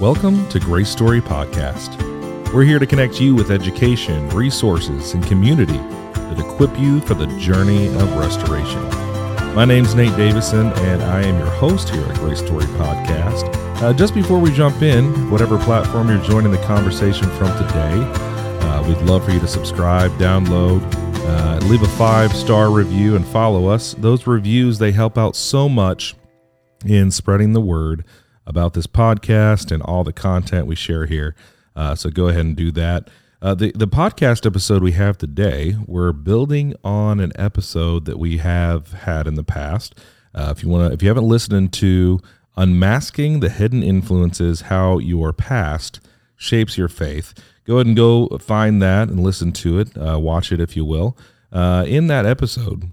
Welcome to Grace Story Podcast. We're here to connect you with education, resources, and community that equip you for the journey of restoration. My name's Nate Davison, and I am your host here at Grace Story Podcast. Uh, just before we jump in, whatever platform you're joining the conversation from today, uh, we'd love for you to subscribe, download, uh, leave a five star review, and follow us. Those reviews they help out so much in spreading the word about this podcast and all the content we share here. Uh, so go ahead and do that. Uh, the the podcast episode we have today, we're building on an episode that we have had in the past. Uh, if you want to, if you haven't listened to unmasking the hidden influences, how your past shapes your faith, go ahead and go find that and listen to it. Uh, watch it if you will. Uh, in that episode,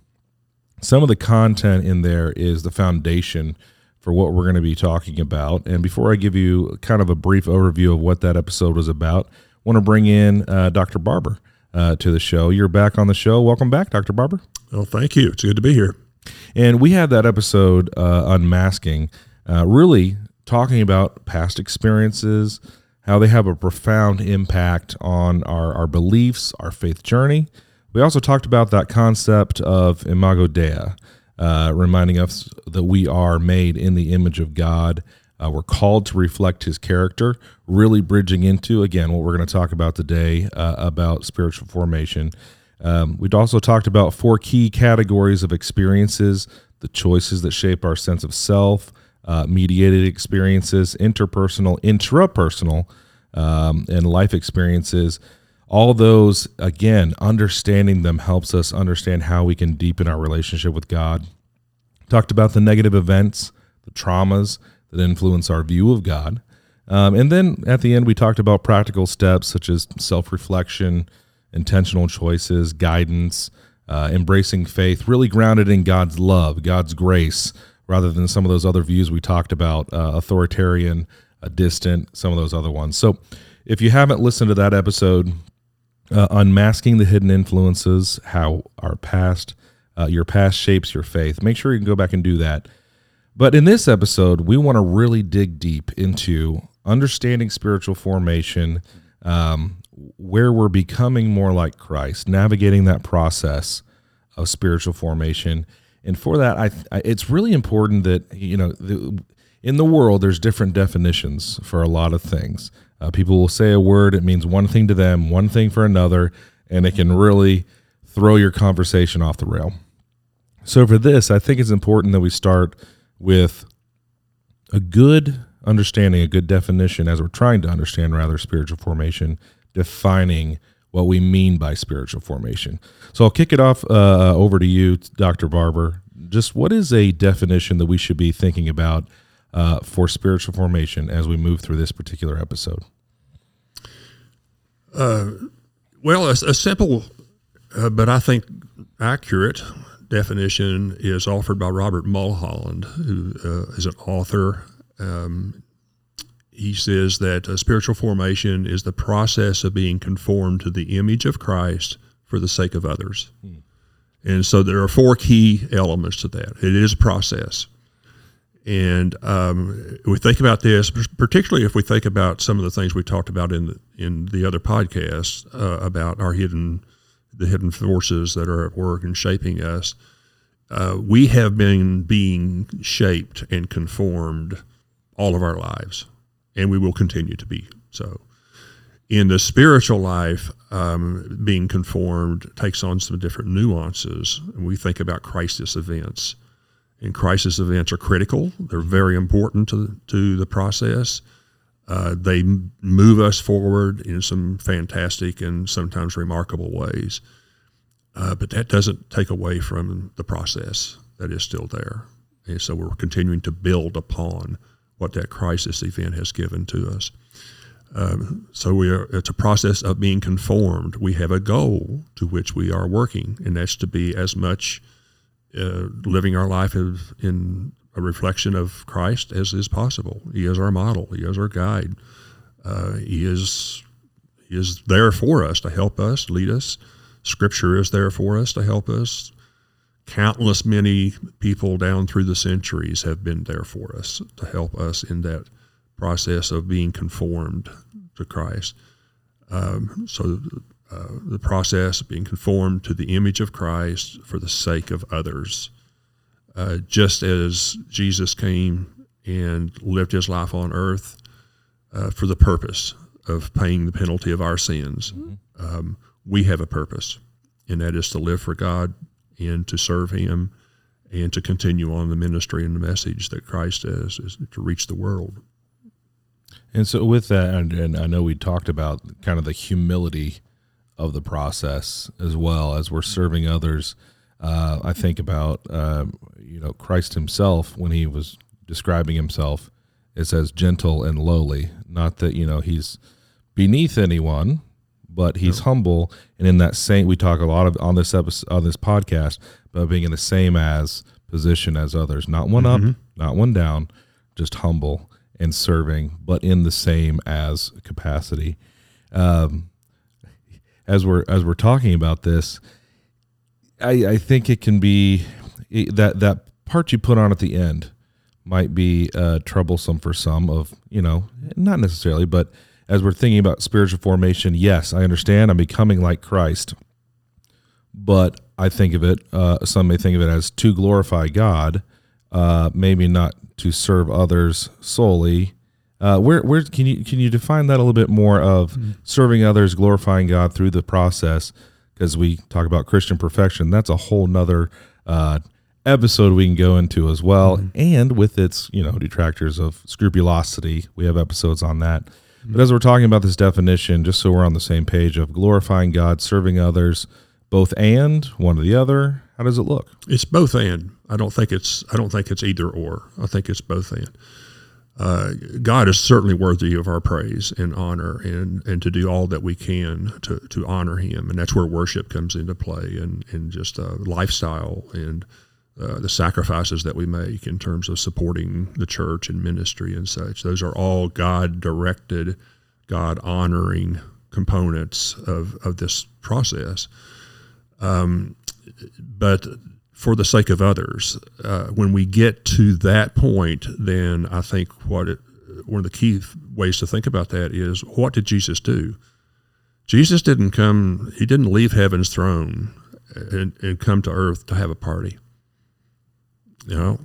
some of the content in there is the foundation for what we're going to be talking about. And before I give you kind of a brief overview of what that episode was about, I want to bring in uh, Dr. Barber uh, to the show. You're back on the show. Welcome back, Dr. Barber. Well, thank you. It's good to be here. And we had that episode uh, unmasking, uh, really talking about past experiences, how they have a profound impact on our, our beliefs, our faith journey. We also talked about that concept of imago Dei, uh, reminding us that we are made in the image of God uh, we're called to reflect his character, really bridging into, again, what we're going to talk about today uh, about spiritual formation. Um, we'd also talked about four key categories of experiences the choices that shape our sense of self, uh, mediated experiences, interpersonal, intrapersonal, um, and life experiences. All those, again, understanding them helps us understand how we can deepen our relationship with God. Talked about the negative events, the traumas, that influence our view of God. Um, and then at the end, we talked about practical steps such as self reflection, intentional choices, guidance, uh, embracing faith, really grounded in God's love, God's grace, rather than some of those other views we talked about, uh, authoritarian, uh, distant, some of those other ones. So if you haven't listened to that episode, uh, Unmasking the Hidden Influences, how our past, uh, your past shapes your faith, make sure you can go back and do that. But in this episode, we want to really dig deep into understanding spiritual formation, um, where we're becoming more like Christ, navigating that process of spiritual formation. And for that, I, I it's really important that you know, the, in the world, there's different definitions for a lot of things. Uh, people will say a word; it means one thing to them, one thing for another, and it can really throw your conversation off the rail. So for this, I think it's important that we start with a good understanding, a good definition, as we're trying to understand rather spiritual formation, defining what we mean by spiritual formation. So I'll kick it off uh, over to you, Dr. Barber. Just what is a definition that we should be thinking about uh, for spiritual formation as we move through this particular episode? Uh, well, a, a simple, uh, but I think accurate definition is offered by Robert Mulholland, who uh, is an author. Um, he says that uh, spiritual formation is the process of being conformed to the image of Christ for the sake of others. Hmm. And so there are four key elements to that. It is a process. And um, we think about this, particularly if we think about some of the things we talked about in the, in the other podcasts uh, about our hidden the hidden forces that are at work and shaping us. Uh, we have been being shaped and conformed all of our lives, and we will continue to be so. In the spiritual life, um, being conformed takes on some different nuances. We think about crisis events, and crisis events are critical. They're very important to to the process. Uh, they move us forward in some fantastic and sometimes remarkable ways. Uh, but that doesn't take away from the process that is still there. And so we're continuing to build upon what that crisis event has given to us. Um, so we are, it's a process of being conformed. We have a goal to which we are working, and that's to be as much uh, living our life as in a reflection of Christ as is possible. He is our model. He is our guide. Uh, he is he is there for us to help us, lead us. Scripture is there for us to help us. Countless many people down through the centuries have been there for us to help us in that process of being conformed to Christ. Um, so uh, the process of being conformed to the image of Christ for the sake of others. Uh, just as Jesus came and lived his life on earth uh, for the purpose of paying the penalty of our sins, mm-hmm. um, we have a purpose, and that is to live for God and to serve Him and to continue on the ministry and the message that Christ has is to reach the world. And so, with that, and, and I know we talked about kind of the humility of the process as well as we're serving others. Uh, I think about uh, you know Christ Himself when He was describing Himself. It says gentle and lowly, not that you know He's beneath anyone, but He's no. humble. And in that same, we talk a lot of on this episode on this podcast about being in the same as position as others, not one mm-hmm. up, not one down, just humble and serving, but in the same as capacity. Um, as we're as we're talking about this, I, I think it can be that that part you put on at the end might be uh, troublesome for some. Of you know, not necessarily, but as we're thinking about spiritual formation, yes, I understand. I'm becoming like Christ, but I think of it. Uh, some may think of it as to glorify God, uh, maybe not to serve others solely uh, where where can you can you define that a little bit more of mm-hmm. serving others, glorifying God through the process? Because we talk about Christian perfection, that's a whole nother uh, episode we can go into as well, mm-hmm. and with its you know detractors of scrupulosity, we have episodes on that. Mm-hmm. But as we're talking about this definition, just so we're on the same page of glorifying God, serving others, both and one or the other. How does it look? It's both and. I don't think it's I don't think it's either or. I think it's both and uh, God is certainly worthy of our praise and honor, and, and to do all that we can to, to honor Him, and that's where worship comes into play, and and just uh, lifestyle and uh, the sacrifices that we make in terms of supporting the church and ministry and such. Those are all God directed, God honoring components of of this process. Um, but for the sake of others. Uh, when we get to that point, then I think what it, one of the key ways to think about that is what did Jesus do? Jesus didn't come, he didn't leave heaven's throne and, and come to earth to have a party. You know,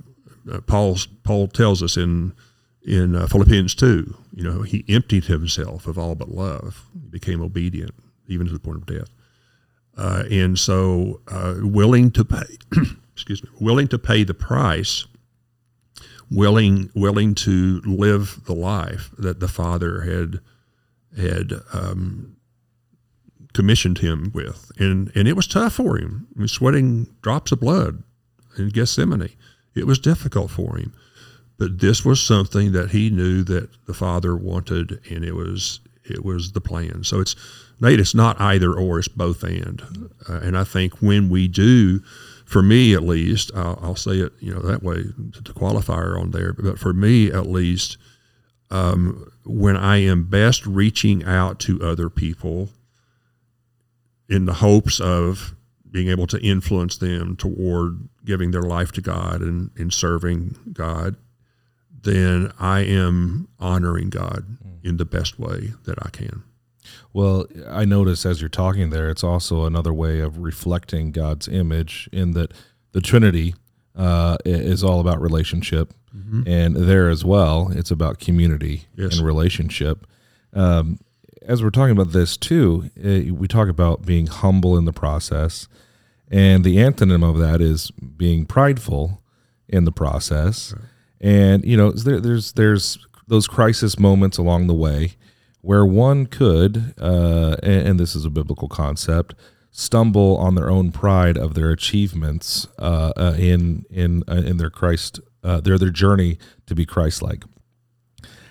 uh, Paul's, Paul tells us in, in uh, Philippians 2, you know, he emptied himself of all but love. Became obedient, even to the point of death. Uh, and so uh, willing to pay, excuse me, willing to pay the price, willing willing to live the life that the Father had had um, commissioned him with, and and it was tough for him. Sweating drops of blood in Gethsemane. It was difficult for him, but this was something that he knew that the Father wanted, and it was it was the plan. So it's Nate, it's not either or, it's both and. Uh, and I think when we do, for me at least, I'll, I'll say it, you know, that way to, to qualifier on there, but for me at least, um, when I am best reaching out to other people in the hopes of being able to influence them toward giving their life to God and, and serving God, then I am honoring God in the best way that I can. Well, I notice as you're talking there, it's also another way of reflecting God's image in that the Trinity uh, is all about relationship, mm-hmm. and there as well, it's about community yes. and relationship. Um, as we're talking about this too, it, we talk about being humble in the process, and the antonym of that is being prideful in the process. Right. And you know, there, there's there's those crisis moments along the way where one could, uh, and, and, this is a biblical concept, stumble on their own pride of their achievements uh, uh, in in uh, in their Christ uh, their their journey to be Christ-like.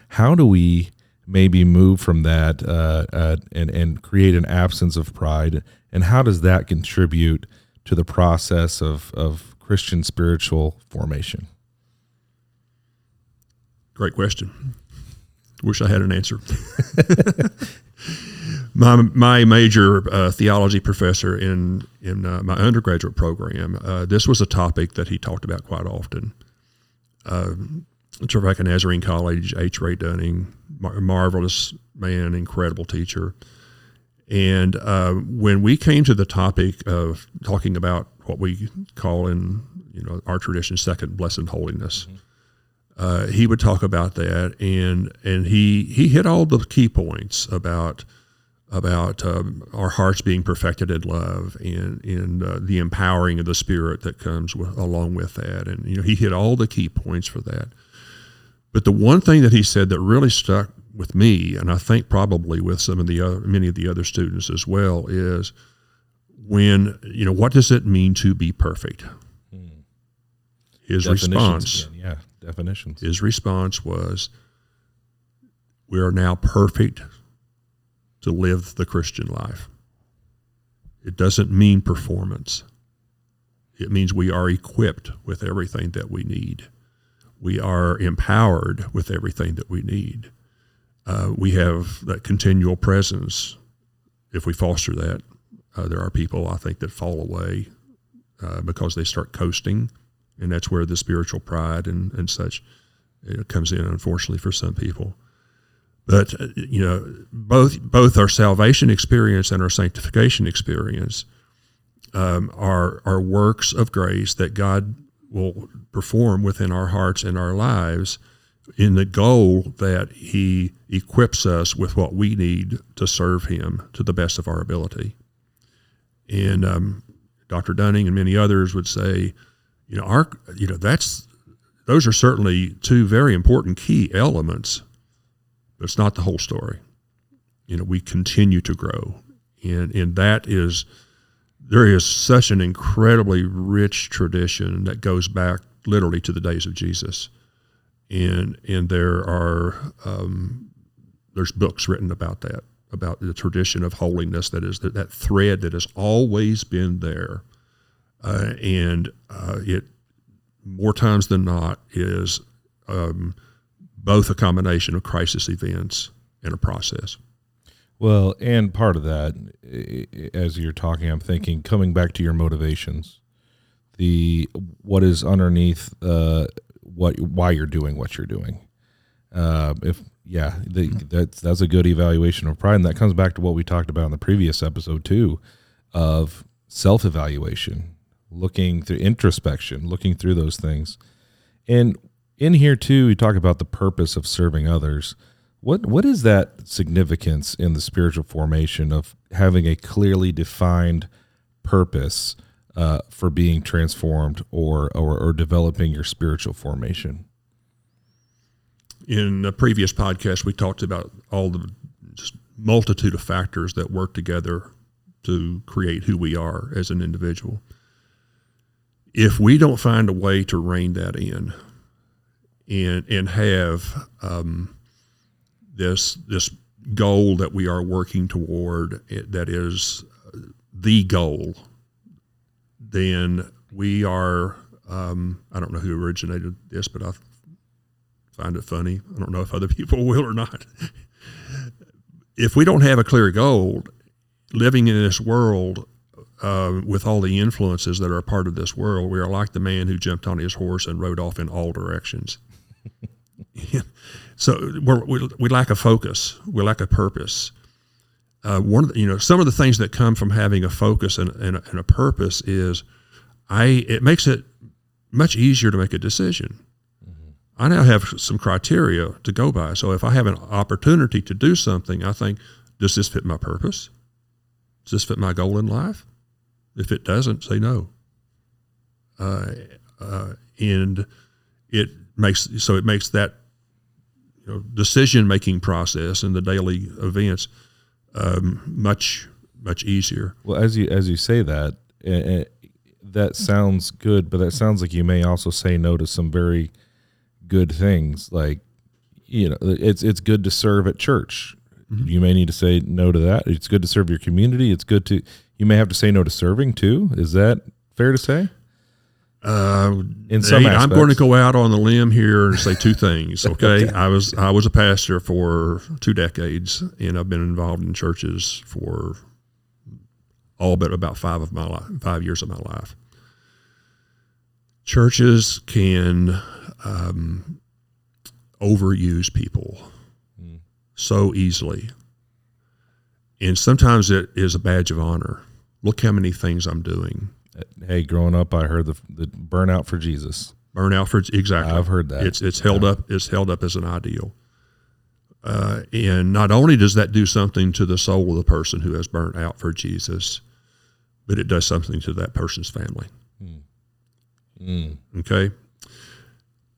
How do we maybe move from that uh, and and create an absence of pride, and how does that contribute to the process of of Christian spiritual formation? Great question. Wish I had an answer. my my major uh, theology professor in in uh, my undergraduate program, uh, this was a topic that he talked about quite often. Um, Trevecca Nazarene College, H. Ray Dunning, mar- marvelous man, incredible teacher. And uh, when we came to the topic of talking about what we call in you know our tradition second blessing holiness, mm-hmm. Uh, he would talk about that, and and he he hit all the key points about about um, our hearts being perfected in love and in uh, the empowering of the spirit that comes with, along with that, and you know he hit all the key points for that. But the one thing that he said that really stuck with me, and I think probably with some of the other, many of the other students as well, is when you know what does it mean to be perfect? Hmm. His response, again. yeah, definitions. His response was, "We are now perfect to live the Christian life." It doesn't mean performance. It means we are equipped with everything that we need. We are empowered with everything that we need uh, we have that continual presence. If we foster that, uh, there are people I think that fall away uh, because they start coasting, and that's where the spiritual pride and, and such comes in. Unfortunately, for some people, but uh, you know, both both our salvation experience and our sanctification experience um, are are works of grace that God will perform within our hearts and our lives in the goal that he equips us with what we need to serve him to the best of our ability. And um, Dr. Dunning and many others would say, you know, our, you know, that's those are certainly two very important key elements, but it's not the whole story. You know, we continue to grow, and and that is there is such an incredibly rich tradition that goes back literally to the days of Jesus and and there are um, there's books written about that about the tradition of holiness that is that, that thread that has always been there uh, and uh, it more times than not is um, both a combination of crisis events and a process well and part of that as you're talking i'm thinking coming back to your motivations the what is underneath uh, what why you're doing what you're doing. Uh, if yeah, the, that's that's a good evaluation of pride, and that comes back to what we talked about in the previous episode too, of self evaluation, looking through introspection, looking through those things, and in here too, we talk about the purpose of serving others. What what is that significance in the spiritual formation of having a clearly defined purpose? uh, for being transformed or, or, or developing your spiritual formation? In a previous podcast, we talked about all the multitude of factors that work together to create who we are as an individual. If we don't find a way to rein that in and and have um, this this goal that we are working toward that is the goal then we are. Um, I don't know who originated this, but I find it funny. I don't know if other people will or not. if we don't have a clear goal, living in this world uh, with all the influences that are a part of this world, we are like the man who jumped on his horse and rode off in all directions. so we we lack a focus. We lack a purpose uh, one of the, you know some of the things that come from having a focus and, and, and, a purpose is I it makes it much easier to make a decision. Mm-hmm. I now have some criteria to go by. So if I have an opportunity to do something, I think, does this fit my purpose? Does this fit my goal in life? If it doesn't, say no. Uh, uh, and it makes so it makes that you know, decision making process and the daily events um, much much easier. Well, as you as you say that, it, that sounds good, but that sounds like you may also say no to some very good things. Like, you know, it's it's good to serve at church. Mm-hmm. You may need to say no to that. It's good to serve your community. It's good to you may have to say no to serving too. Is that fair to say? Uh, in some I'm going to go out on the limb here and say two things. Okay? okay, I was I was a pastor for two decades, and I've been involved in churches for all but about five of my life, five years of my life. Churches can um, overuse people so easily. And sometimes it is a badge of honor. Look how many things I'm doing. Hey, growing up, I heard the, the burnout for Jesus. Burnout for exactly. I've heard that. It's it's held up. It's held up as an ideal. Uh, and not only does that do something to the soul of the person who has burnt out for Jesus, but it does something to that person's family. Okay.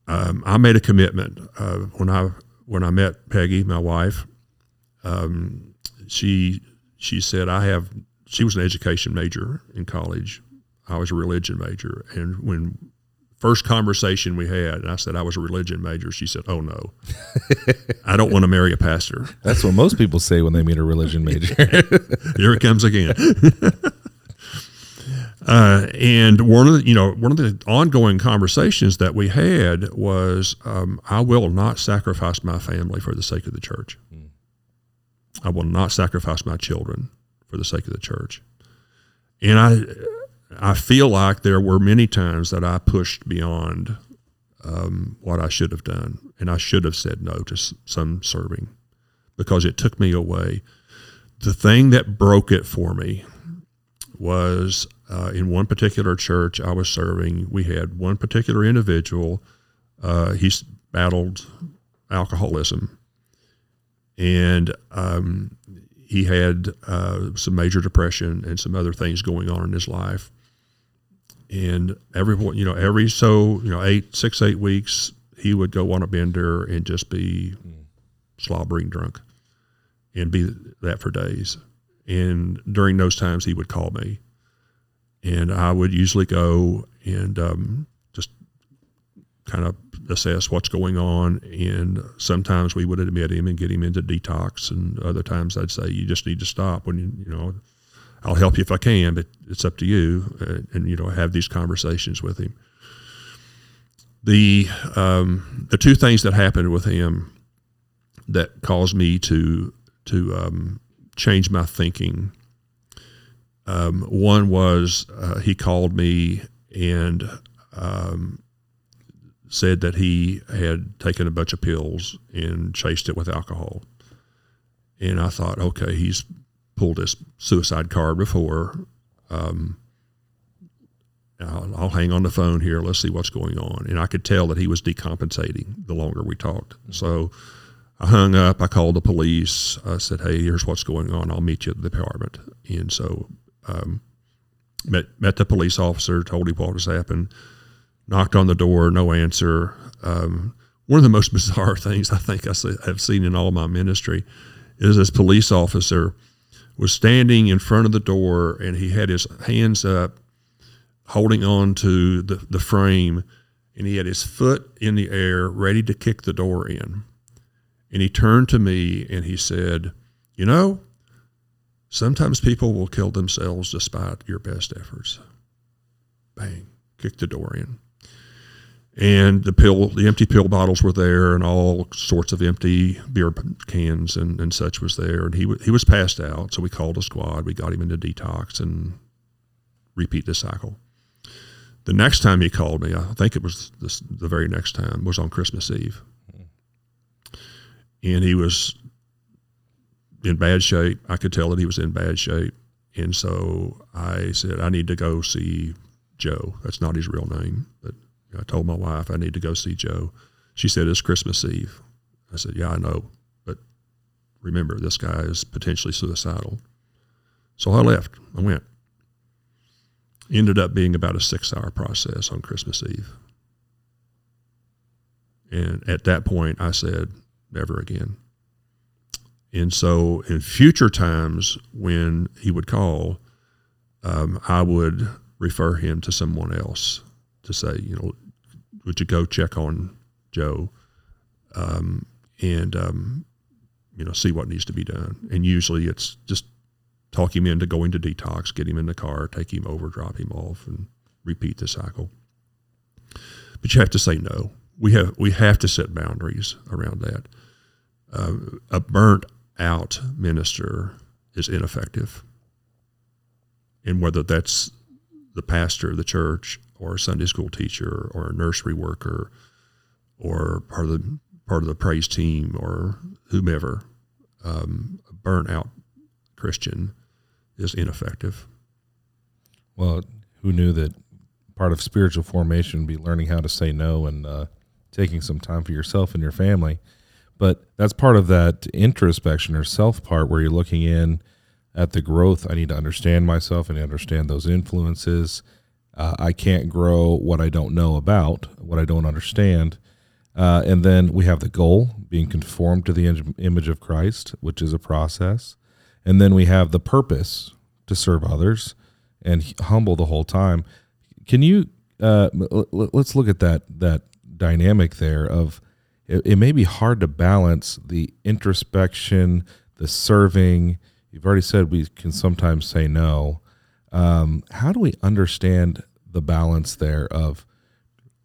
Um, I made a commitment uh, when I when I met Peggy, my wife. Um, she she said I have. She was an education major in college. I was a religion major, and when first conversation we had, and I said I was a religion major. She said, "Oh no, I don't want to marry a pastor." That's what most people say when they meet a religion major. Here it comes again. uh, and one of the, you know, one of the ongoing conversations that we had was, um, I will not sacrifice my family for the sake of the church. I will not sacrifice my children for the sake of the church. And I, I feel like there were many times that I pushed beyond um, what I should have done, and I should have said no to s- some serving because it took me away. The thing that broke it for me was uh, in one particular church I was serving. We had one particular individual. Uh, he's battled alcoholism, and um, he had uh, some major depression and some other things going on in his life. And every you know every so you know eight six eight weeks he would go on a bender and just be slobbering drunk and be that for days. And during those times, he would call me, and I would usually go and um, just kind of assess what's going on. And sometimes we would admit him and get him into detox, and other times I'd say, "You just need to stop." When you you know, I'll help you if I can, but it's up to you. And, and you know, have these conversations with him. The um, the two things that happened with him that caused me to to um, change my thinking. Um, one was uh, he called me and um, said that he had taken a bunch of pills and chased it with alcohol. And I thought, okay, he's pulled this suicide card before. Um, I'll, I'll hang on the phone here. Let's see what's going on. And I could tell that he was decompensating the longer we talked. So I hung up. I called the police. I said, "Hey, here's what's going on. I'll meet you at the department." And so, um, met met the police officer, told him what has happened, knocked on the door, no answer. Um, one of the most bizarre things I think I have seen in all my ministry is this police officer was standing in front of the door and he had his hands up, holding on to the, the frame, and he had his foot in the air, ready to kick the door in. And he turned to me and he said, You know, sometimes people will kill themselves despite your best efforts. Bang, kick the door in. And the pill, the empty pill bottles were there, and all sorts of empty beer cans and, and such was there. And he wa- he was passed out, so we called a squad. We got him into detox and repeat the cycle. The next time he called me, I think it was this, the very next time, was on Christmas Eve hmm. and he was in bad shape. I could tell that he was in bad shape. And so I said, I need to go see Joe. That's not his real name, but I told my wife I need to go see Joe. She said, It's Christmas Eve. I said, Yeah, I know. But remember, this guy is potentially suicidal. So I left. I went. Ended up being about a six hour process on Christmas Eve. And at that point, I said, never again. And so, in future times when he would call, um, I would refer him to someone else to say, you know, would you go check on Joe, um, and um, you know, see what needs to be done. And usually, it's just talk him into going to detox, get him in the car, take him over, drop him off, and repeat the cycle. But you have to say no. We have we have to set boundaries around that uh, a burnt out minister is ineffective. And whether that's the pastor of the church or a Sunday school teacher or a nursery worker or part of the part of the praise team or whomever, um, a burnt out Christian is ineffective. Well, who knew that part of spiritual formation would be learning how to say no and uh, taking some time for yourself and your family? But that's part of that introspection or self part where you're looking in at the growth. I need to understand myself and understand those influences. Uh, I can't grow what I don't know about, what I don't understand. Uh, and then we have the goal, being conformed to the image of Christ, which is a process. And then we have the purpose to serve others and humble the whole time. Can you uh, let's look at that that dynamic there of it, it may be hard to balance the introspection, the serving. You've already said we can sometimes say no. Um, how do we understand the balance there of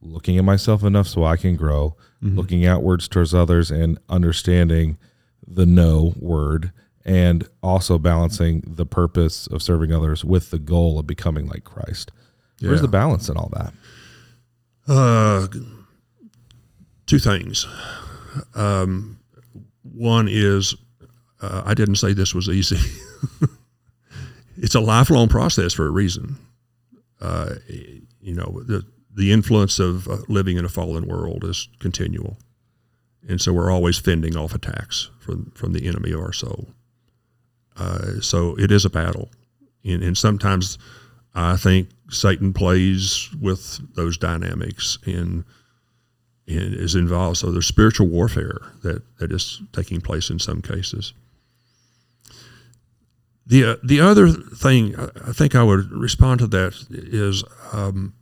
looking at myself enough so I can grow, mm-hmm. looking outwards towards others, and understanding the no word, and also balancing the purpose of serving others with the goal of becoming like Christ? Yeah. Where's the balance in all that? Uh, two things. Um, one is uh, I didn't say this was easy. it's a lifelong process for a reason. Uh, you know, the, the influence of uh, living in a fallen world is continual. And so we're always fending off attacks from, from the enemy of our soul. Uh, so it is a battle. And, and sometimes I think Satan plays with those dynamics and, is involved. So there's spiritual warfare that, that is taking place in some cases. The uh, the other thing I think I would respond to that is um,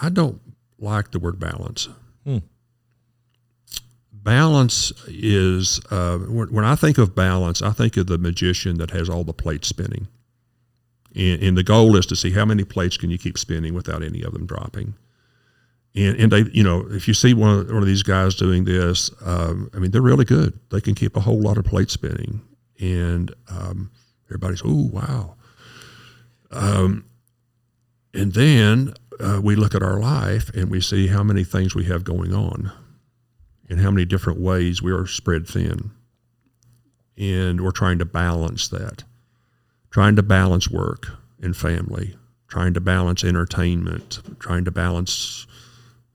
I don't like the word balance. Hmm. Balance is uh, when I think of balance, I think of the magician that has all the plates spinning, and, and, the goal is to see how many plates can you keep spinning without any of them dropping. And, and they, you know, if you see one of, one of these guys doing this, um, I mean, they're really good. They can keep a whole lot of plates spinning, and um, Everybody's, oh, wow. Um, and then uh, we look at our life and we see how many things we have going on and how many different ways we are spread thin. And we're trying to balance that, trying to balance work and family, trying to balance entertainment, trying to balance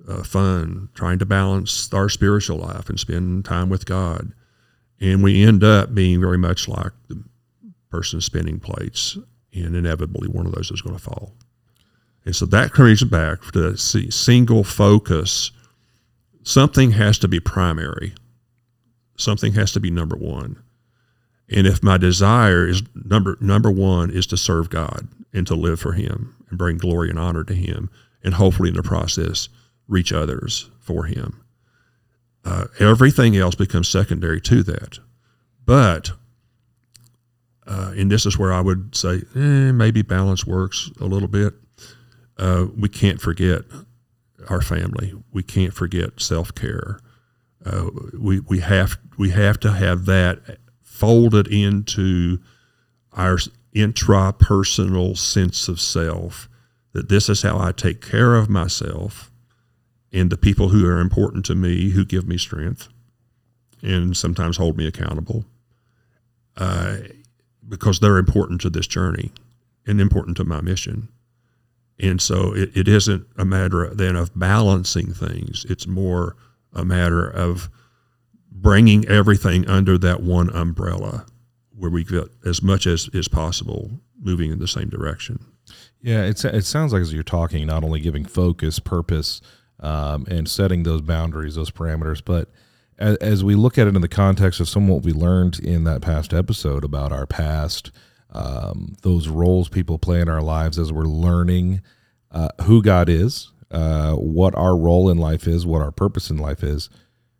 uh, fun, trying to balance our spiritual life and spend time with God. And we end up being very much like the person spinning plates, and inevitably one of those is going to fall. And so that brings back to that single focus. Something has to be primary. Something has to be number one. And if my desire is number number one is to serve God and to live for Him and bring glory and honor to Him, and hopefully in the process reach others for Him, uh, everything else becomes secondary to that. But uh, and this is where I would say eh, maybe balance works a little bit. Uh, we can't forget our family. We can't forget self care. Uh, we we have we have to have that folded into our intrapersonal sense of self. That this is how I take care of myself and the people who are important to me, who give me strength, and sometimes hold me accountable. Uh, because they're important to this journey and important to my mission. And so it, it isn't a matter then of balancing things. It's more a matter of bringing everything under that one umbrella where we get as much as is possible moving in the same direction. Yeah, it's, it sounds like as you're talking, not only giving focus, purpose, um, and setting those boundaries, those parameters, but – as, as, we look at it in the context of some of what we learned in that past episode about our past, um, those roles people play in our lives as we're learning uh, who God is, uh, what our role in life is, what our purpose in life is,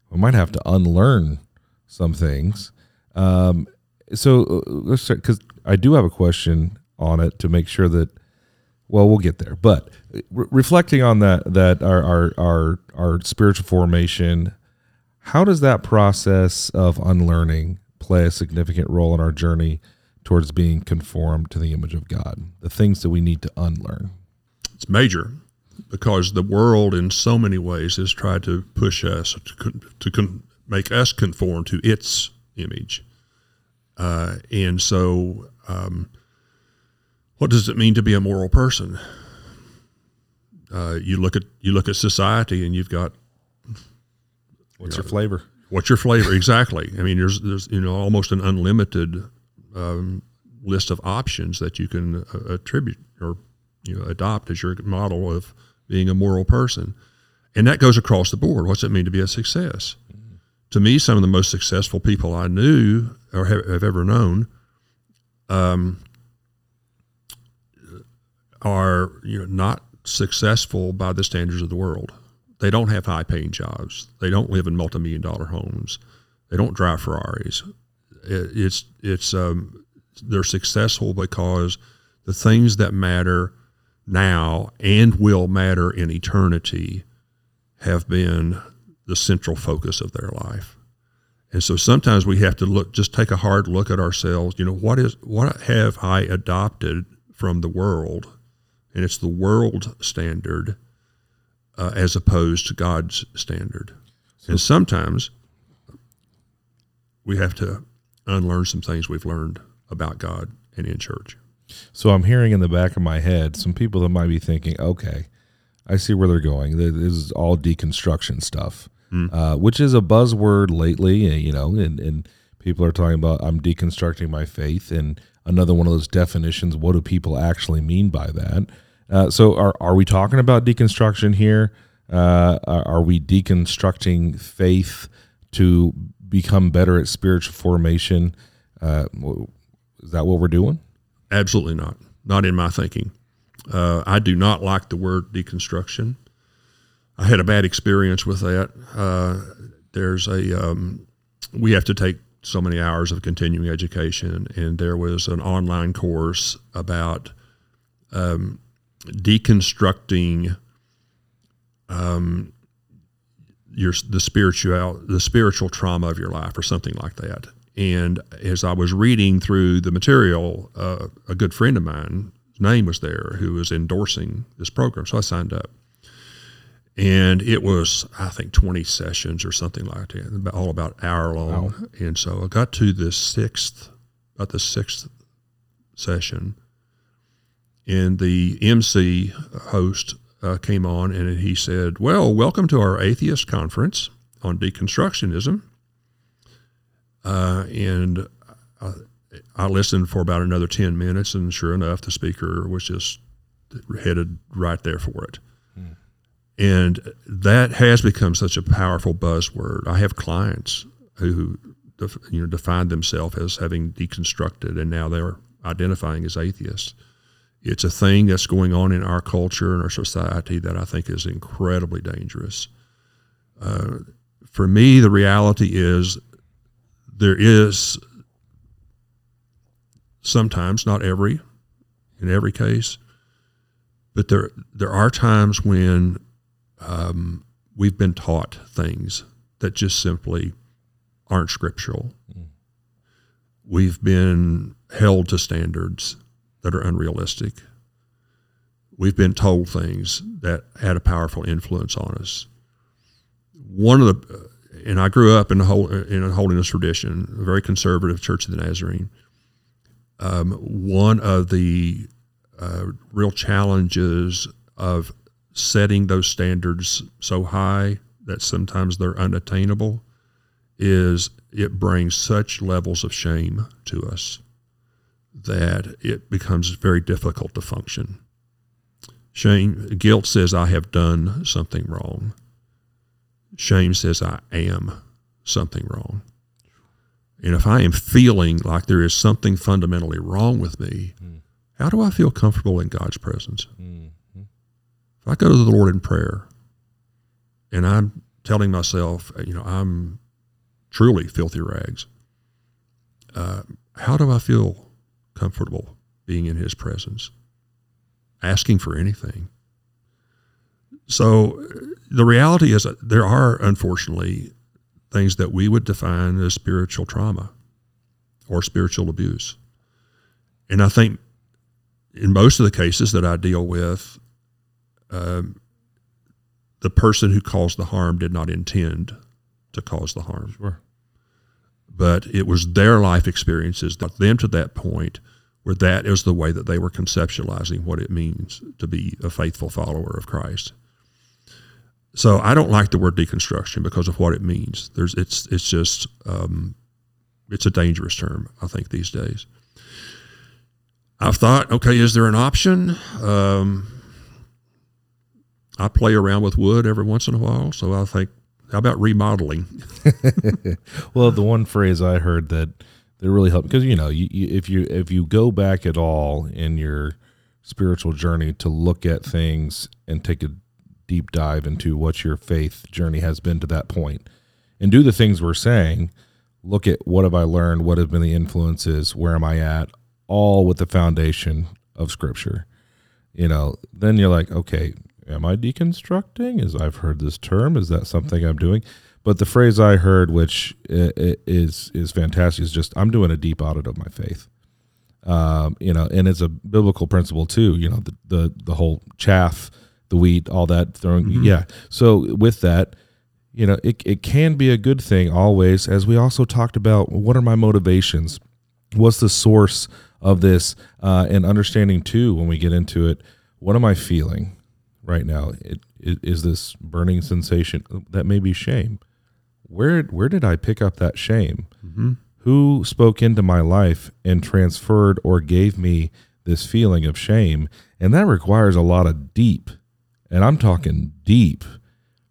we might have to unlearn some things. Um, so uh, let's because I do have a question on it to make sure that. Well, we'll get there, but re- reflecting on that, that our, our our our spiritual formation, how does that process of unlearning play a significant role in our journey towards being conformed to the image of God? The things that we need to unlearn. It's major. because the world, in so many ways, has tried to push us to to con- make us conform to its image, uh, and so. Um, what does it mean to be a moral person? Uh, you look at you look at society, and you've got What's your flavor? what's your flavor exactly? I mean, there's there's you know almost an unlimited um, list of options that you can uh, attribute or you know adopt as your model of being a moral person, and that goes across the board. What's it mean to be a success? To me, some of the most successful people I knew or have, have ever known um, are you know not successful by the standards of the world. They don't have high paying jobs. They don't live in multi million dollar homes. They don't drive Ferraris. It, it's it's um, they're successful because the things that matter now and will matter in eternity have been the central focus of their life. And so sometimes we have to look, just take a hard look at ourselves. You know, what is what have I adopted from the world, and it's the world standard uh, as opposed to God's standard. and sometimes we have to unlearn some things we've learned about God and in church. So I'm hearing in the back of my head some people that might be thinking, okay, I see where they're going. This is all deconstruction stuff, uh, which is a buzzword lately, uh, you know, and, and people are talking about I'm deconstructing my faith. And another one of those definitions, what do people actually mean by that? Uh, so are, are we talking about deconstruction here? Uh, are we deconstructing faith to become better at spiritual formation? Uh, is that what we're doing? Absolutely not. Not in my thinking. Uh, I do not like the word deconstruction. I had a bad experience with that. Uh, there's a um, we have to take so many hours of continuing education, and there was an online course about um, deconstructing um, your the spiritual the spiritual trauma of your life, or something like that. And as I was reading through the material, uh, a good friend of mine, name was there, who was endorsing this program. So I signed up. And it was, I think, 20 sessions or something like that, about, all about hour long. And so I got to the sixth, about the sixth session, and the MC host uh, came on and he said, Well, welcome to our atheist conference on deconstructionism. Uh, and I, I listened for about another 10 minutes, and sure enough, the speaker was just headed right there for it. And that has become such a powerful buzzword. I have clients who you know define themselves as having deconstructed, and now they're identifying as atheists. It's a thing that's going on in our culture and our society that I think is incredibly dangerous. Uh, for me, the reality is there is sometimes, not every, in every case, but there there are times when um, we've been taught things that just simply aren't scriptural. We've been held to standards that are unrealistic. We've been told things that had a powerful influence on us. One of the, and I grew up in a, hol- in a holiness tradition, a very conservative Church of the Nazarene. Um, one of the uh, real challenges of setting those standards so high that sometimes they're unattainable is it brings such levels of shame to us that it becomes very difficult to function. Shame, guilt says I have done something wrong. Shame says I am something wrong. And if I am feeling like there is something fundamentally wrong with me, how do I feel comfortable in God's presence? If I go to the Lord in prayer and I'm telling myself, you know, I'm truly filthy rags, uh, how do I feel comfortable being in His presence, asking for anything? So the reality is that there are, unfortunately, things that we would define as spiritual trauma or spiritual abuse. And I think in most of the cases that I deal with, um, the person who caused the harm did not intend to cause the harm. Sure. But it was their life experiences that them to that point where that is the way that they were conceptualizing what it means to be a faithful follower of Christ. So I don't like the word deconstruction because of what it means. There's it's it's just um, it's a dangerous term I think these days. I've thought, okay, is there an option? Um, I play around with wood every once in a while, so I think, how about remodeling? well, the one phrase I heard that that really helped because you know, you, you, if you if you go back at all in your spiritual journey to look at things and take a deep dive into what your faith journey has been to that point, and do the things we're saying. Look at what have I learned, what have been the influences, where am I at, all with the foundation of Scripture. You know, then you're like, okay, am I deconstructing? Is I've heard this term? Is that something I'm doing? But the phrase I heard, which is is fantastic, is just I'm doing a deep audit of my faith. Um, you know, and it's a biblical principle too. You know, the the, the whole chaff, the wheat, all that throwing. Mm-hmm. Yeah. So with that, you know, it it can be a good thing always. As we also talked about, what are my motivations? What's the source of this? Uh, and understanding too, when we get into it, what am I feeling? Right now it, it is this burning sensation that may be shame where where did i pick up that shame mm-hmm. who spoke into my life and transferred or gave me this feeling of shame and that requires a lot of deep and i'm talking deep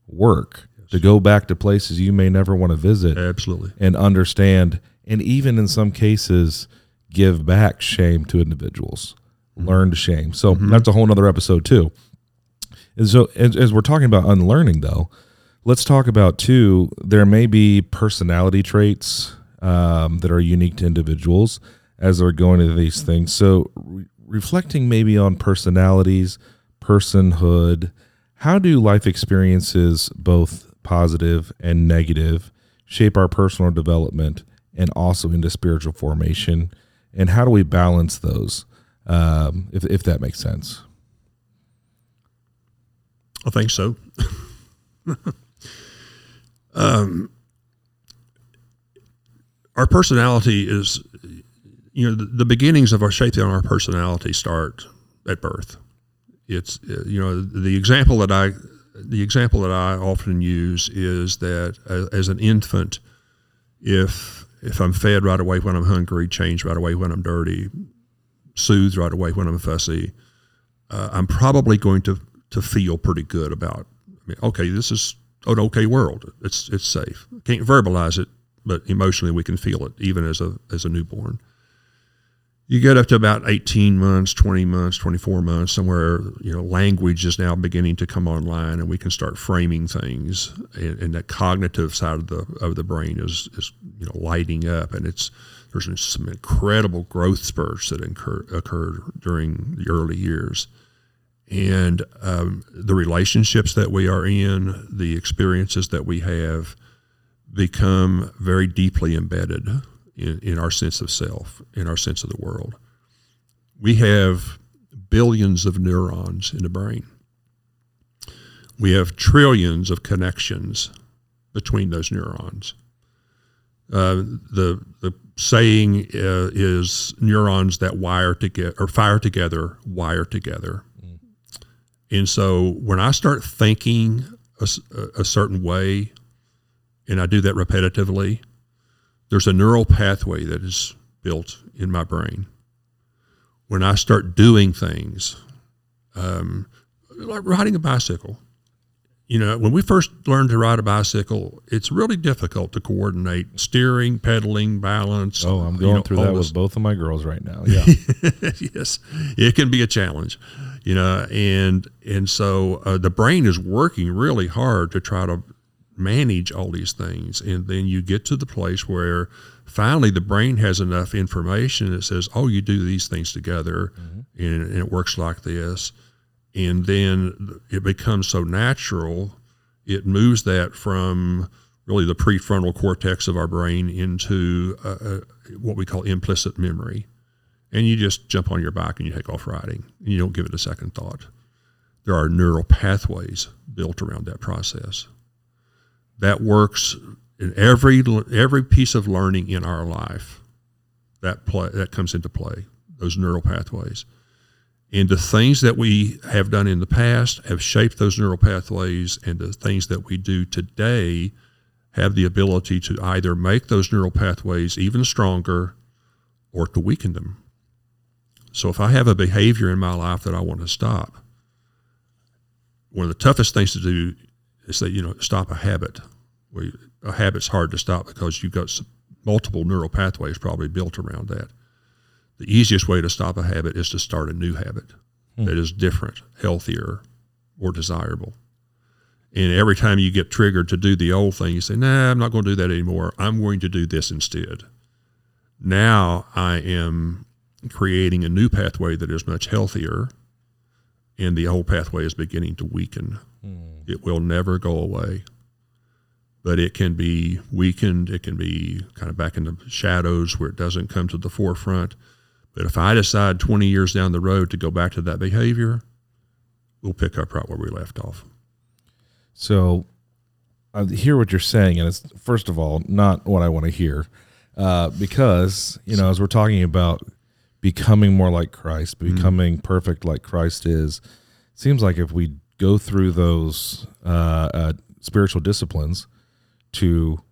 work yes. to go back to places you may never want to visit absolutely and understand and even in some cases give back shame to individuals mm-hmm. learned shame so mm-hmm. that's a whole nother episode too and so, as, as we're talking about unlearning, though, let's talk about too. There may be personality traits um, that are unique to individuals as they're going into these things. So, re- reflecting maybe on personalities, personhood, how do life experiences, both positive and negative, shape our personal development and also into spiritual formation? And how do we balance those, um, if, if that makes sense? I think so. um, our personality is, you know, the, the, beginnings of our shaping on our personality start at birth. It's, you know, the example that I, the example that I often use is that as an infant, if if I'm fed right away when I'm hungry, changed right away when I'm dirty, soothed right away when I'm fussy, uh, I'm probably going to to feel pretty good about. I mean, okay, this is an okay world. It's it's safe. Can't verbalize it, but emotionally we can feel it even as a as a newborn. You get up to about 18 months, 20 months, 24 months, somewhere, you know, language is now beginning to come online and we can start framing things and, and that cognitive side of the of the brain is, is you know lighting up and it's there's some incredible growth spurts that occur, occurred during the early years and um, the relationships that we are in, the experiences that we have, become very deeply embedded in, in our sense of self, in our sense of the world. We have billions of neurons in the brain. We have trillions of connections between those neurons. Uh, the the saying uh, is neurons that wire together or fire together wire together and so when I start thinking a, a certain way, and I do that repetitively, there's a neural pathway that is built in my brain. When I start doing things, um, like riding a bicycle, you know, when we first learned to ride a bicycle, it's really difficult to coordinate steering, pedaling, balance. Oh, I'm going you know, through that this. with both of my girls right now. Yeah. yes. It can be a challenge, you know, and and so uh, the brain is working really hard to try to manage all these things, and then you get to the place where finally the brain has enough information that says, "Oh, you do these things together, mm-hmm. and, and it works like this." and then it becomes so natural it moves that from really the prefrontal cortex of our brain into uh, uh, what we call implicit memory and you just jump on your bike and you take off riding and you don't give it a second thought there are neural pathways built around that process. That works in every every piece of learning in our life. That play that comes into play. Those neural pathways. And the things that we have done in the past have shaped those neural pathways, and the things that we do today have the ability to either make those neural pathways even stronger or to weaken them. So if I have a behavior in my life that I want to stop, one of the toughest things to do is that you know stop a habit. A habit's hard to stop because you've got multiple neural pathways probably built around that. The easiest way to stop a habit is to start a new habit hmm. that is different, healthier, more desirable. And every time you get triggered to do the old thing, you say, "Nah, I'm not going to do that anymore. I'm going to do this instead." Now I am creating a new pathway that is much healthier, and the old pathway is beginning to weaken. Hmm. It will never go away, but it can be weakened. It can be kind of back in the shadows where it doesn't come to the forefront. But if I decide 20 years down the road to go back to that behavior, we'll pick up right where we left off. So I hear what you're saying, and it's first of all not what I want to hear, uh, because you know as we're talking about becoming more like Christ, mm-hmm. becoming mm-hmm. perfect like Christ is. Seems like if we go through those uh, uh, spiritual disciplines to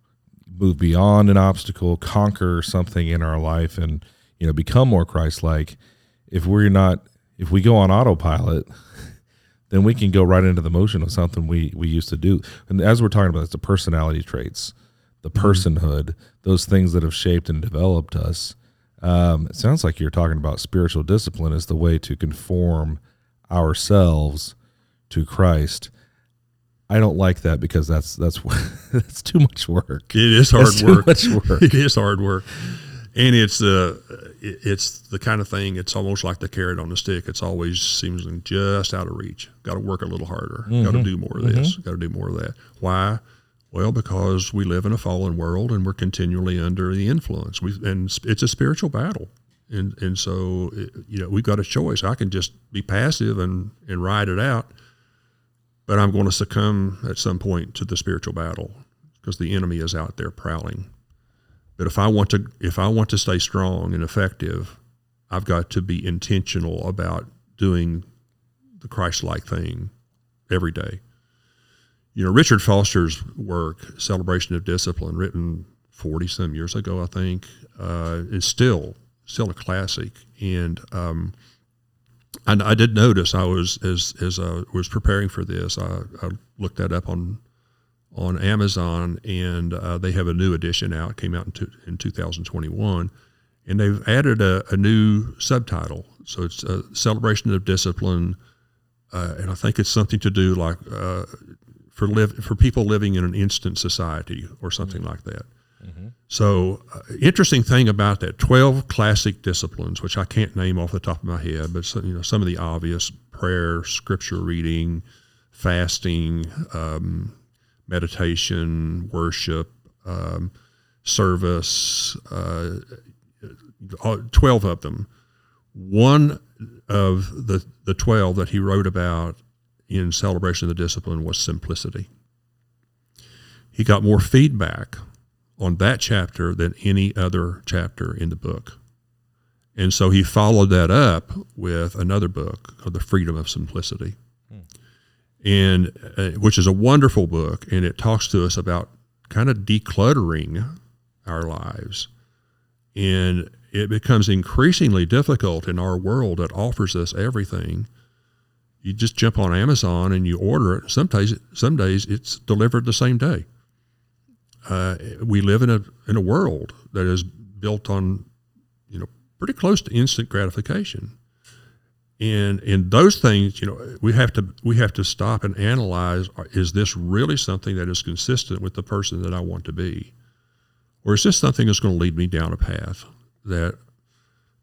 move beyond an obstacle, conquer something in our life, and you know become more Christ-like. If we're not, if we go on autopilot, then we can go right into the motion of something we we used to do. And as we're talking about, it's the personality traits, the mm-hmm. personhood, those things that have shaped and developed us. Um, it sounds like you're talking about spiritual discipline as the way to conform ourselves to Christ. I don't like that because that's that's that's too much work. It is hard work. much work. It is hard work, and it's the uh, it's the kind of thing. It's almost like the carrot on the stick. It's always seems just out of reach. Got to work a little harder. Mm-hmm. Got to do more of this. Mm-hmm. Got to do more of that. Why? Well, because we live in a fallen world and we're continually under the influence. We and it's a spiritual battle, and and so you know we've got a choice. I can just be passive and and ride it out, but I'm going to succumb at some point to the spiritual battle because the enemy is out there prowling. But if I want to if I want to stay strong and effective, I've got to be intentional about doing the Christ-like thing every day you know, Richard Foster's work, Celebration of Discipline, written 40 some years ago, I think, uh, is still still a classic. And um, I, I, did notice I was as as I was preparing for this, I, I looked that up on on Amazon, and uh, they have a new edition out. It came out in, in 2021, and they've added a, a, new subtitle. So it's a celebration of discipline, uh, and I think it's something to do like uh, for live for people living in an instant society or something mm-hmm. like that. Mm-hmm. So, uh, interesting thing about that: twelve classic disciplines, which I can't name off the top of my head, but some, you know some of the obvious: prayer, scripture reading, fasting, um, meditation, worship, um, service. Uh, twelve of them. One of the the twelve that he wrote about in celebration of the discipline was simplicity. He got more feedback on that chapter than any other chapter in the book. And so he followed that up with another book called The Freedom of Simplicity. Hmm. And uh, which is a wonderful book and it talks to us about kind of decluttering our lives. And it becomes increasingly difficult in our world that offers us everything you just jump on Amazon and you order it. Some days, some days it's delivered the same day. Uh, we live in a in a world that is built on, you know, pretty close to instant gratification, and in those things, you know, we have to we have to stop and analyze: Is this really something that is consistent with the person that I want to be, or is this something that's going to lead me down a path that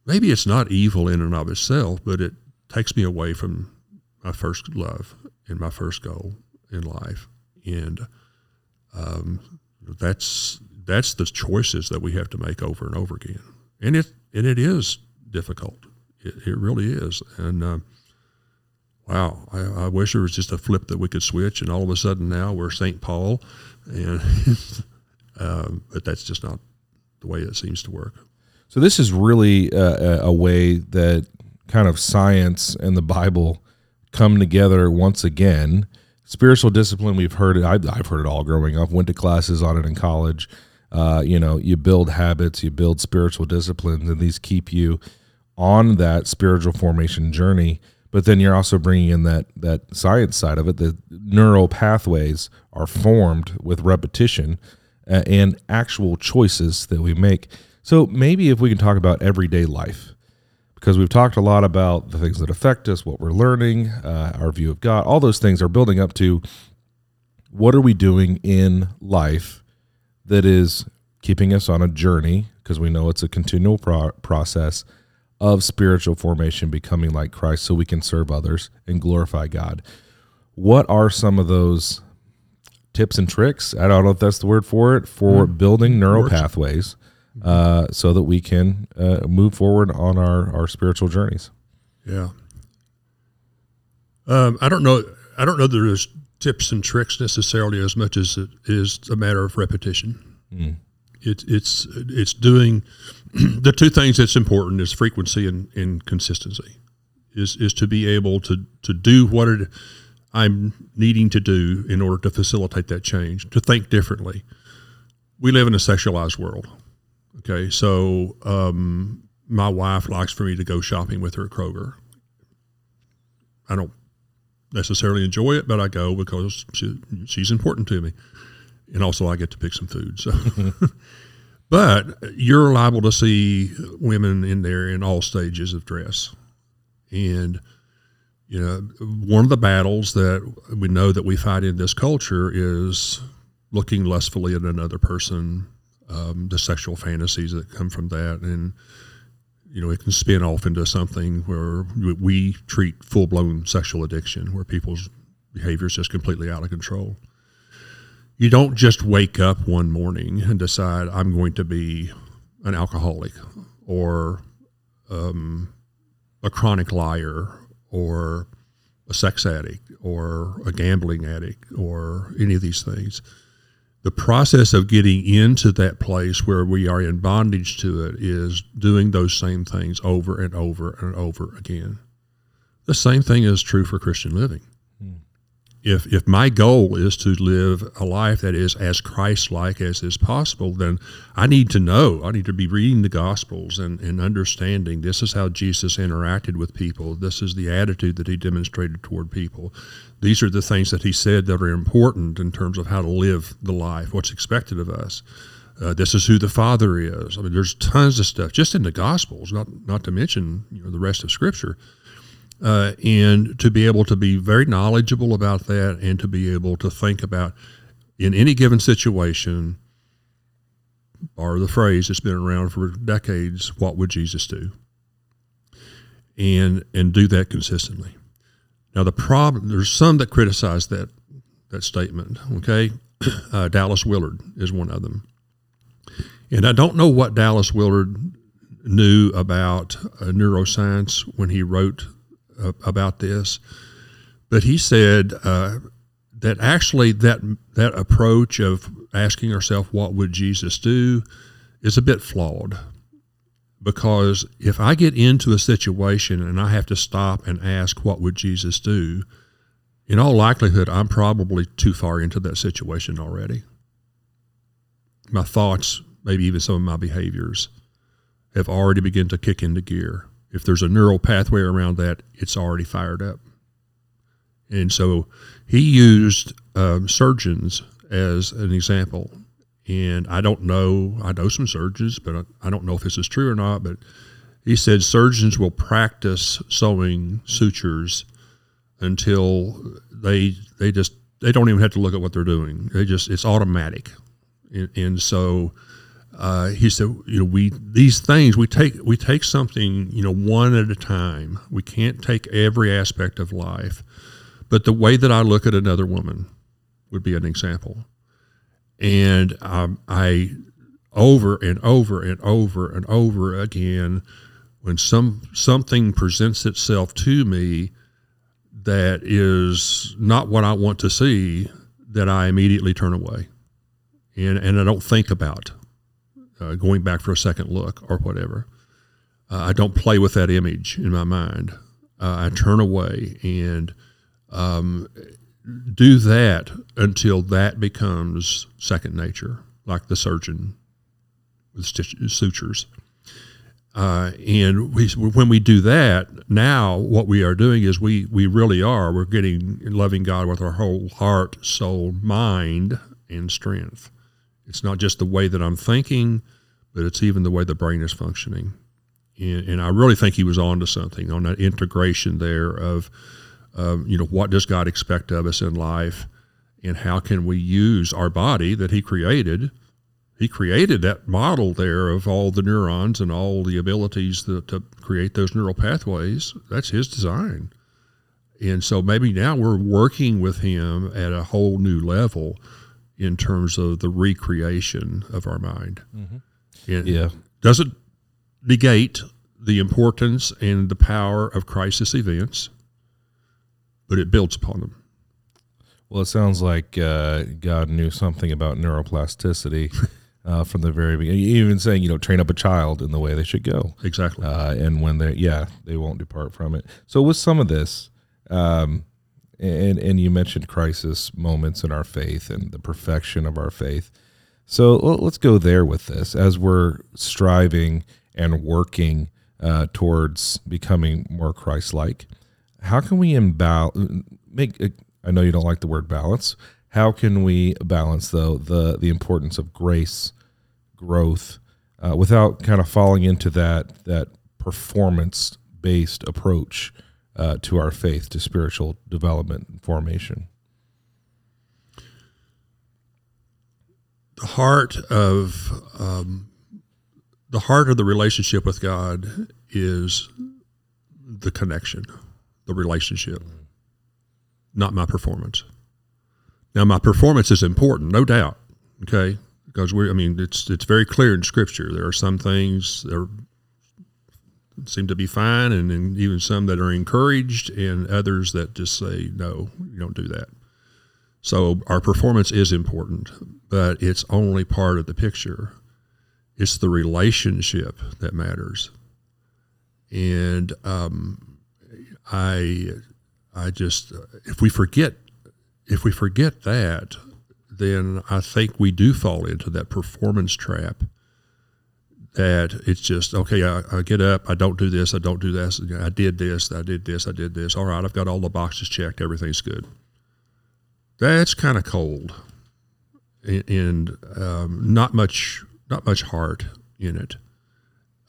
maybe it's not evil in and of itself, but it takes me away from my first love and my first goal in life, and um, that's that's the choices that we have to make over and over again, and it and it is difficult. It, it really is, and uh, wow, I, I, wish there was just a flip that we could switch, and all of a sudden now we're St. Paul, and um, but that's just not the way it seems to work. So this is really a, a way that kind of science and the Bible come together once again. Spiritual discipline, we've heard it. I've, I've heard it all growing up. Went to classes on it in college. Uh, you know, you build habits, you build spiritual disciplines, and these keep you on that spiritual formation journey but then you're also bringing in that that science side of it the neural pathways are formed with repetition uh, and actual choices that we make so maybe if we can talk about everyday life because we've talked a lot about the things that affect us what we're learning uh, our view of god all those things are building up to what are we doing in life that is keeping us on a journey because we know it's a continual pro- process of spiritual formation, becoming like Christ, so we can serve others and glorify God. What are some of those tips and tricks? I don't know if that's the word for it for mm. building neural Works. pathways, uh, so that we can uh, move forward on our our spiritual journeys. Yeah. Um, I don't know. I don't know that there's tips and tricks necessarily as much as it is a matter of repetition. Mm. It, it's it's doing the two things that's important is frequency and, and consistency. Is is to be able to to do what it, I'm needing to do in order to facilitate that change, to think differently. We live in a sexualized world. Okay, so um, my wife likes for me to go shopping with her at Kroger. I don't necessarily enjoy it, but I go because she, she's important to me, and also I get to pick some food. So. But you're liable to see women in there in all stages of dress. And, you know, one of the battles that we know that we fight in this culture is looking lustfully at another person, um, the sexual fantasies that come from that. And, you know, it can spin off into something where we treat full blown sexual addiction, where people's behavior is just completely out of control you don't just wake up one morning and decide I'm going to be an alcoholic or um, a chronic liar or a sex addict or a gambling addict or any of these things. The process of getting into that place where we are in bondage to it is doing those same things over and over and over again. The same thing is true for Christian living if if my goal is to live a life that is as Christ-like as is possible, then I need to know. I need to be reading the Gospels and, and understanding this is how Jesus interacted with people. This is the attitude that he demonstrated toward people. These are the things that he said that are important in terms of how to live the life, what's expected of us. Uh, this is who the Father is. I mean, there's tons of stuff just in the Gospels, not not to mention you know the rest of Scripture uh, and to be able to be very knowledgeable about that and to be able to think about in any given situation or the phrase that's been around for decades what would jesus do? And and do that consistently. Now the problem there's some that criticize that that statement okay? Uh, dallas willard is one of them. And i don't know what dallas willard knew about uh, neuroscience when he wrote about this, but he said uh, that actually that that approach of asking ourselves what would Jesus do is a bit flawed. Because if I get into a situation and I have to stop and ask what would Jesus do, in all likelihood I'm probably too far into that situation already. My thoughts, maybe even some of my behaviors, have already begun to kick into gear if there's a neural pathway around that, it's already fired up. And so he used um, surgeons as an example. And I don't know, I know some surgeons, but I don't know if this is true or not. But he said surgeons will practice sewing sutures until they they just they don't even have to look at what they're doing. They just it's automatic, and, and so uh, he said, you know, we these things we take we take something you know one at a time. We can't take every aspect of life, but the way that I look at another woman would be an example, and um, I over and over and over and over again when some something presents itself to me that is not what I want to see, that I immediately turn away, and and I don't think about uh, going back for a second look or whatever. Uh, I don't play with that image in my mind. Uh, I turn away and um, do that until that becomes second nature, like the surgeon with sutures. Uh, and we, when we do that, now what we are doing is we, we really are, we're getting loving God with our whole heart, soul, mind, and strength. It's not just the way that I'm thinking, but it's even the way the brain is functioning. And, and I really think he was on to something on that integration there of, um, you know, what does God expect of us in life, and how can we use our body that He created he created that model there of all the neurons and all the abilities that, to create those neural pathways. That's his design. And so maybe now we're working with him at a whole new level in terms of the recreation of our mind. Mm-hmm. yeah. Doesn't negate the importance and the power of crisis events, but it builds upon them. Well, it sounds like uh, God knew something about neuroplasticity. uh, from the very beginning. Even saying, you know, train up a child in the way they should go. Exactly. Uh, and when they, yeah, they won't depart from it. So with some of this, um, and and you mentioned crisis moments in our faith and the perfection of our faith. So let's go there with this as we're striving and working uh, towards becoming more Christ-like. How can we imbalance? Make I know you don't like the word balance how can we balance though the the importance of grace growth uh, without kind of falling into that that performance based approach uh, to our faith to spiritual development and formation the heart of um, the heart of the relationship with god is the connection the relationship not my performance now, my performance is important, no doubt. Okay, because we, I mean, it's it's very clear in Scripture. There are some things that are, seem to be fine, and, and even some that are encouraged, and others that just say no, you don't do that. So our performance is important, but it's only part of the picture. It's the relationship that matters, and um, I, I just if we forget if we forget that, then I think we do fall into that performance trap. That it's just okay. I, I, get up. I don't do this. I don't do this. I did this. I did this. I did this. All right. I've got all the boxes checked. Everything's good. That's kind of cold, and, um, not much. Not much heart in it.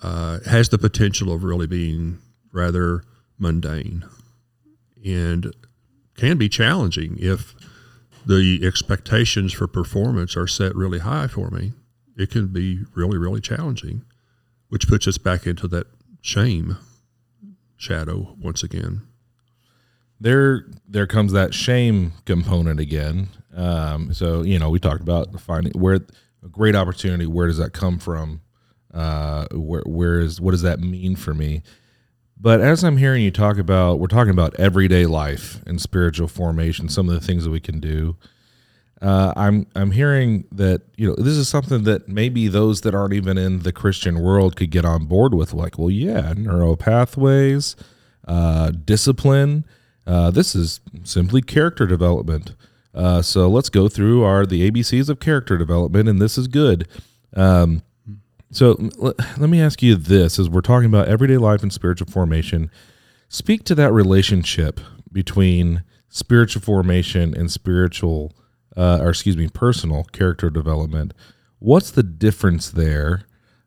Uh, has the potential of really being rather mundane, and can be challenging if the expectations for performance are set really high for me. It can be really, really challenging, which puts us back into that shame shadow once again. There, there comes that shame component again. Um, so you know, we talked about finding where a great opportunity. Where does that come from? Uh, where, where is what does that mean for me? But as I'm hearing you talk about, we're talking about everyday life and spiritual formation, some of the things that we can do. Uh, I'm I'm hearing that you know this is something that maybe those that aren't even in the Christian world could get on board with. Like, well, yeah, neural pathways, uh, discipline. Uh, this is simply character development. Uh, so let's go through our the ABCs of character development, and this is good. Um, so let me ask you this as we're talking about everyday life and spiritual formation, speak to that relationship between spiritual formation and spiritual, uh, or excuse me, personal character development. What's the difference there?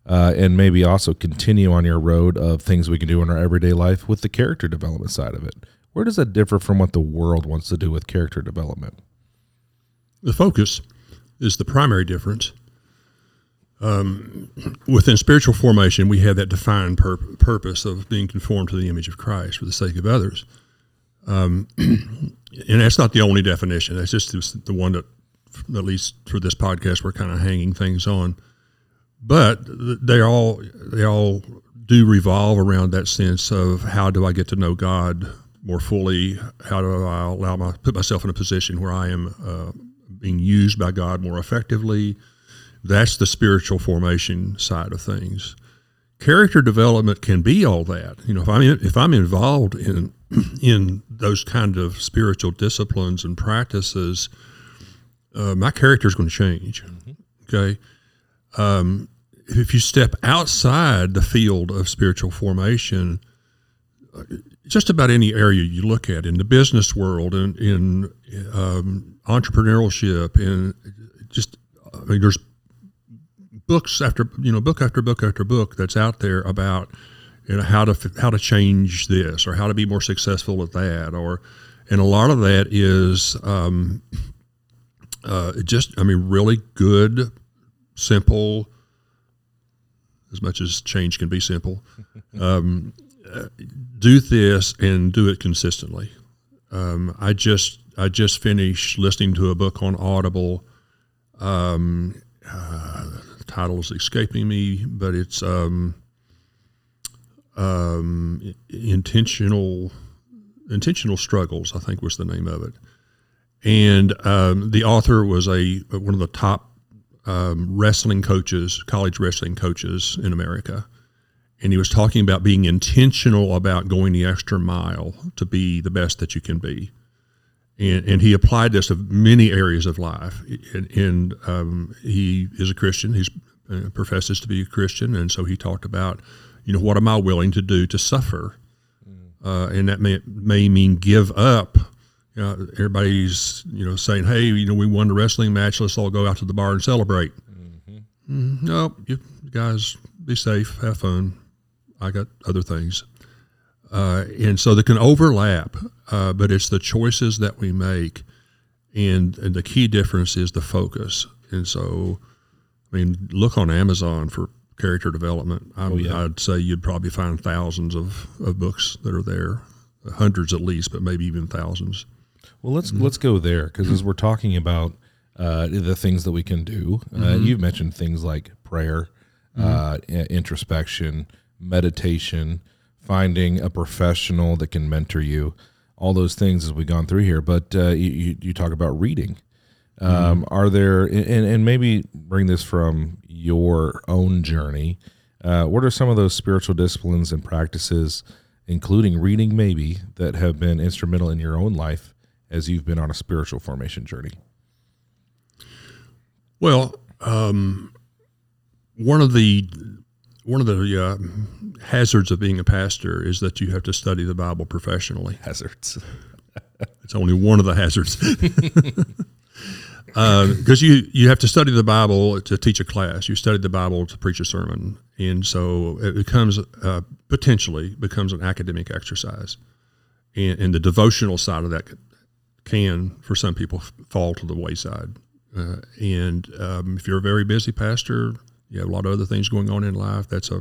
Uh, and maybe also continue on your road of things we can do in our everyday life with the character development side of it. Where does that differ from what the world wants to do with character development? The focus is the primary difference um, within spiritual formation, we have that defined pur- purpose of being conformed to the image of Christ for the sake of others. Um, and that's not the only definition. That's just the one that, at least for this podcast, we're kind of hanging things on. But they all they all do revolve around that sense of how do I get to know God more fully? How do I allow my put myself in a position where I am uh, being used by God more effectively? That's the spiritual formation side of things. Character development can be all that. You know, if I'm in, if I'm involved in in those kind of spiritual disciplines and practices, uh, my character is going to change. Mm-hmm. Okay. Um, if you step outside the field of spiritual formation, uh, just about any area you look at in the business world in, in um, entrepreneurship and just I mean there's books after you know book after book after book that's out there about you know how to how to change this or how to be more successful at that or and a lot of that is um, uh, just I mean really good simple as much as change can be simple um, uh, do this and do it consistently. Um, I just I just finished listening to a book on Audible um, uh, the title is escaping me but it's um, um, intentional intentional struggles. I think was the name of it, and um, the author was a one of the top um, wrestling coaches, college wrestling coaches in America, and he was talking about being intentional about going the extra mile to be the best that you can be. And, and he applied this to many areas of life. And, and um, he is a Christian. He uh, professes to be a Christian, and so he talked about you know, what am I willing to do to suffer? Mm. Uh, and that may, may mean give up. You know, everybody's, you know, saying, hey, you know, we won the wrestling match. Let's all go out to the bar and celebrate. Mm-hmm. Mm, no, you guys be safe, have fun. I got other things. Uh, and so they can overlap, uh, but it's the choices that we make. And, and the key difference is the focus. And so, I mean, look on Amazon for character development. I, oh, yeah. I'd say you'd probably find thousands of, of books that are there, hundreds at least, but maybe even thousands. Well, let's mm-hmm. let's go there because as we're talking about uh, the things that we can do, uh, mm-hmm. you've mentioned things like prayer, mm-hmm. uh, introspection, meditation, finding a professional that can mentor you, all those things as we've gone through here. But uh, you, you talk about reading. Um, mm-hmm. Are there and, and maybe bring this from your own journey? Uh, what are some of those spiritual disciplines and practices, including reading, maybe that have been instrumental in your own life as you've been on a spiritual formation journey? Well, um, one of the one of the uh, hazards of being a pastor is that you have to study the Bible professionally. Hazards. it's only one of the hazards. because uh, you you have to study the Bible to teach a class. You study the Bible to preach a sermon, and so it becomes uh, potentially becomes an academic exercise, and, and, the devotional side of that can, for some people, fall to the wayside. Uh, and um, if you're a very busy pastor, you have a lot of other things going on in life. That's a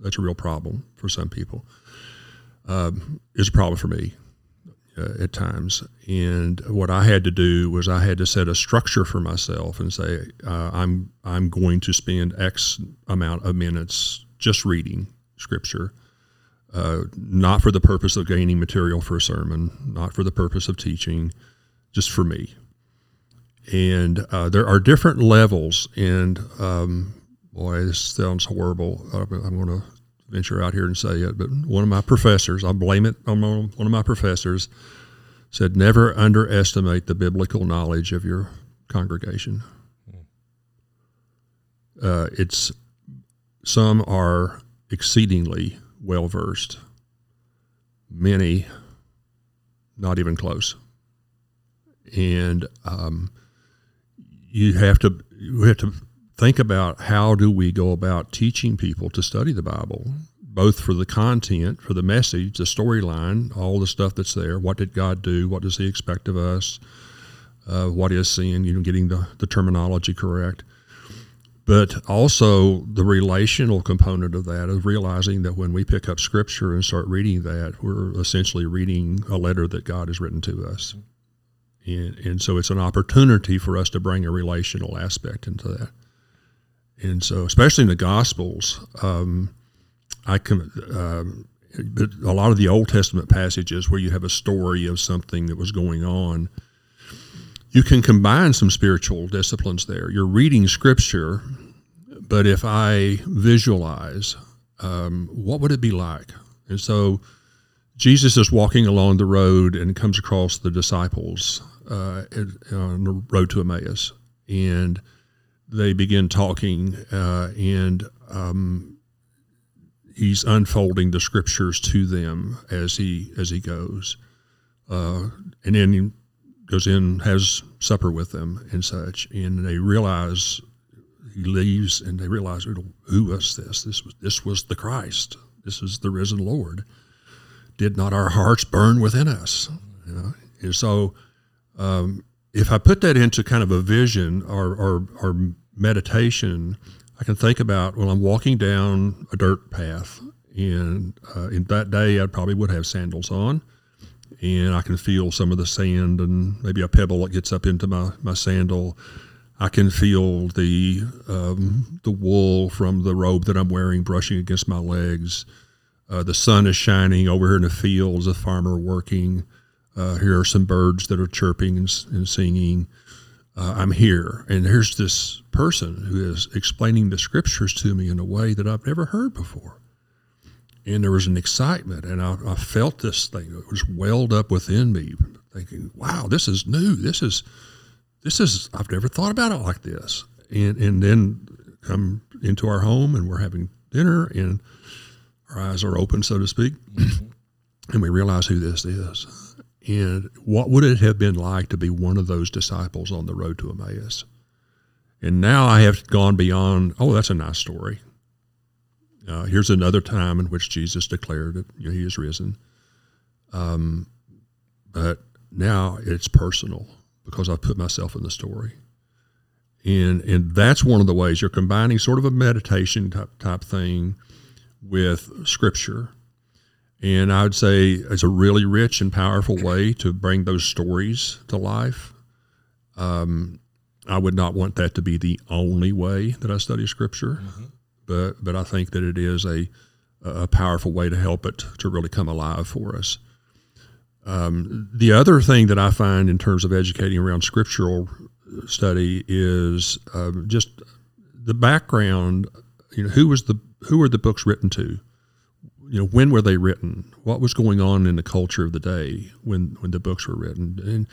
that's a real problem for some people. Um, it's a problem for me uh, at times. And what I had to do was I had to set a structure for myself and say uh, I'm I'm going to spend X amount of minutes just reading Scripture, uh, not for the purpose of gaining material for a sermon, not for the purpose of teaching, just for me. And uh, there are different levels, and um, boy, this sounds horrible. I'm going to venture out here and say it, but one of my professors, I blame it on one of my professors, said, never underestimate the biblical knowledge of your congregation. Uh, it's some are exceedingly well versed, many not even close, and um, you have to you have to think about how do we go about teaching people to study the Bible, both for the content, for the message, the storyline, all the stuff that's there. What did God do? What does He expect of us? Uh, what is sin? You know, getting the, the terminology correct. But also the relational component of that is realizing that when we pick up Scripture and start reading that, we're essentially reading a letter that God has written to us. And, and so it's an opportunity for us to bring a relational aspect into that and so especially in the Gospels, um, I can, um, but a lot of the Old Testament passages where you have a story of something that was going on, you can combine some spiritual disciplines there. You're reading scripture, but if I visualize, um, what would it be like? And so Jesus is walking along the road and comes across the disciples uh, on the road to Emmaus, and they begin talking, uh, and um, he's unfolding the scriptures to them as he as he goes, uh, and then he goes in, has supper with them and such, and they realize he leaves, and they realize who was this? This was this was the Christ. This is the risen Lord. Did not our hearts burn within us? You know? And so, um, if I put that into kind of a vision or, or, or meditation, I can think about when I'm walking down a dirt path, and uh, in that day I probably would have sandals on, and I can feel some of the sand and maybe a pebble that gets up into my, my sandal. I can feel the um, the wool from the robe that I'm wearing brushing against my legs. Uh, the sun is shining over here in the fields. A farmer working. Uh, here are some birds that are chirping and, and singing uh, I'm here. And here's this person who is explaining the scriptures to me in a way that I've never heard before. And there was an excitement, and I, I felt this thing. It was welled up within me, thinking, "Wow, this is new. This is, this is. I've never thought about it like this." And and then come into our home, and we're having dinner, and our eyes are open, so to speak, mm-hmm. and we realize who this is and what would it have been like to be one of those disciples on the road to Emmaus? And now I have gone beyond, oh, that's a nice story. Uh, here's another time in which Jesus declared that you know, he is risen. Um, but now it's personal because I've put myself in the story. And, and that's one of the ways you're combining sort of a meditation type, type thing with scripture and I would say it's a really rich and powerful way to bring those stories to life. Um, I would not want that to be the only way that I study Scripture, mm-hmm. but but I think that it is a a powerful way to help it to really come alive for us. Um, the other thing that I find in terms of educating around scriptural study is um, just the background. You know, who was the who were the books written to? You know when were they written? What was going on in the culture of the day when when the books were written? And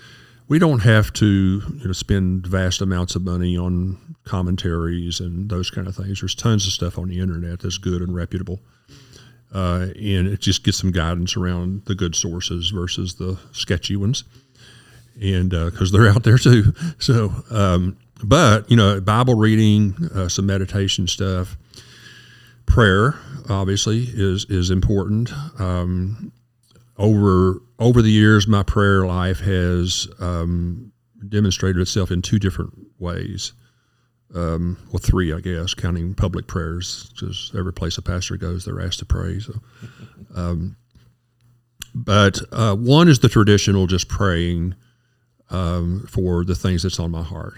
we don't have to you know spend vast amounts of money on commentaries and those kind of things. There's tons of stuff on the internet that's good and reputable. Uh, and it just gets some guidance around the good sources versus the sketchy ones. And because uh, they're out there too. So um, but you know bible reading uh, some meditation stuff prayer obviously is is important. Um, over over the years, my prayer life has um, demonstrated itself in two different ways. Um, well, three, I guess, counting public prayers, because every place a pastor goes, they're asked to pray. So, um, but uh, one is the traditional, just praying um, for the things that's on my heart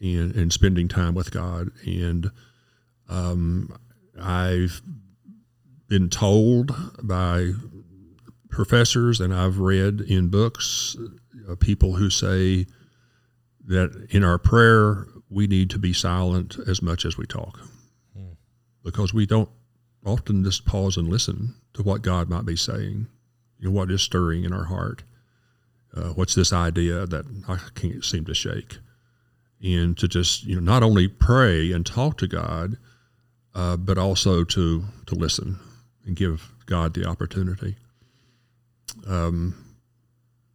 and, and spending time with God. And um, I've been told by professors, and I've read in books uh, people who say that in our prayer we need to be silent as much as we talk, hmm. because we don't often just pause and listen to what God might be saying, you know, what is stirring in our heart. Uh, what's this idea that I can't seem to shake? And to just, you know, not only pray and talk to God, uh, but also to to listen and give God the opportunity. Um,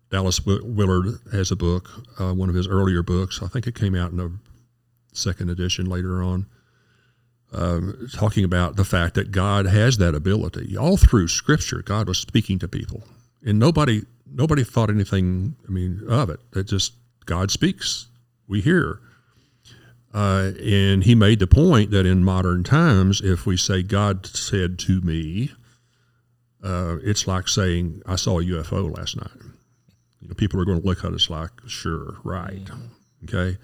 Dallas Willard has a book, uh, one of his earlier books. I think it came out in a second edition later on, um, talking about the fact that God has that ability. All through Scripture, God was speaking to people, and nobody nobody thought anything. I mean, of it. That just God speaks. We hear. Uh, and he made the point that in modern times, if we say God said to me, uh, it's like saying I saw a UFO last night. You know, people are going to look at us like, sure, right, okay.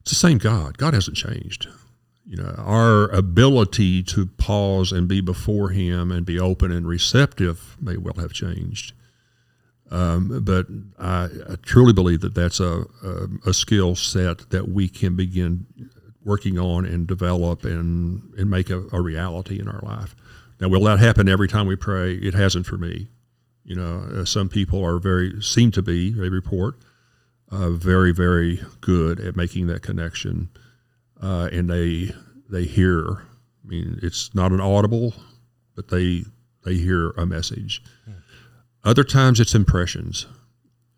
It's the same God. God hasn't changed. You know, our ability to pause and be before Him and be open and receptive may well have changed. Um, but I, I, truly believe that that's a, a, a, skill set that we can begin working on and develop and, and make a, a, reality in our life. Now, will that happen every time we pray? It hasn't for me. You know, uh, some people are very, seem to be, they report, uh, very, very good at making that connection. Uh, and they, they hear, I mean, it's not an audible, but they, they hear a message. Hmm other times it's impressions.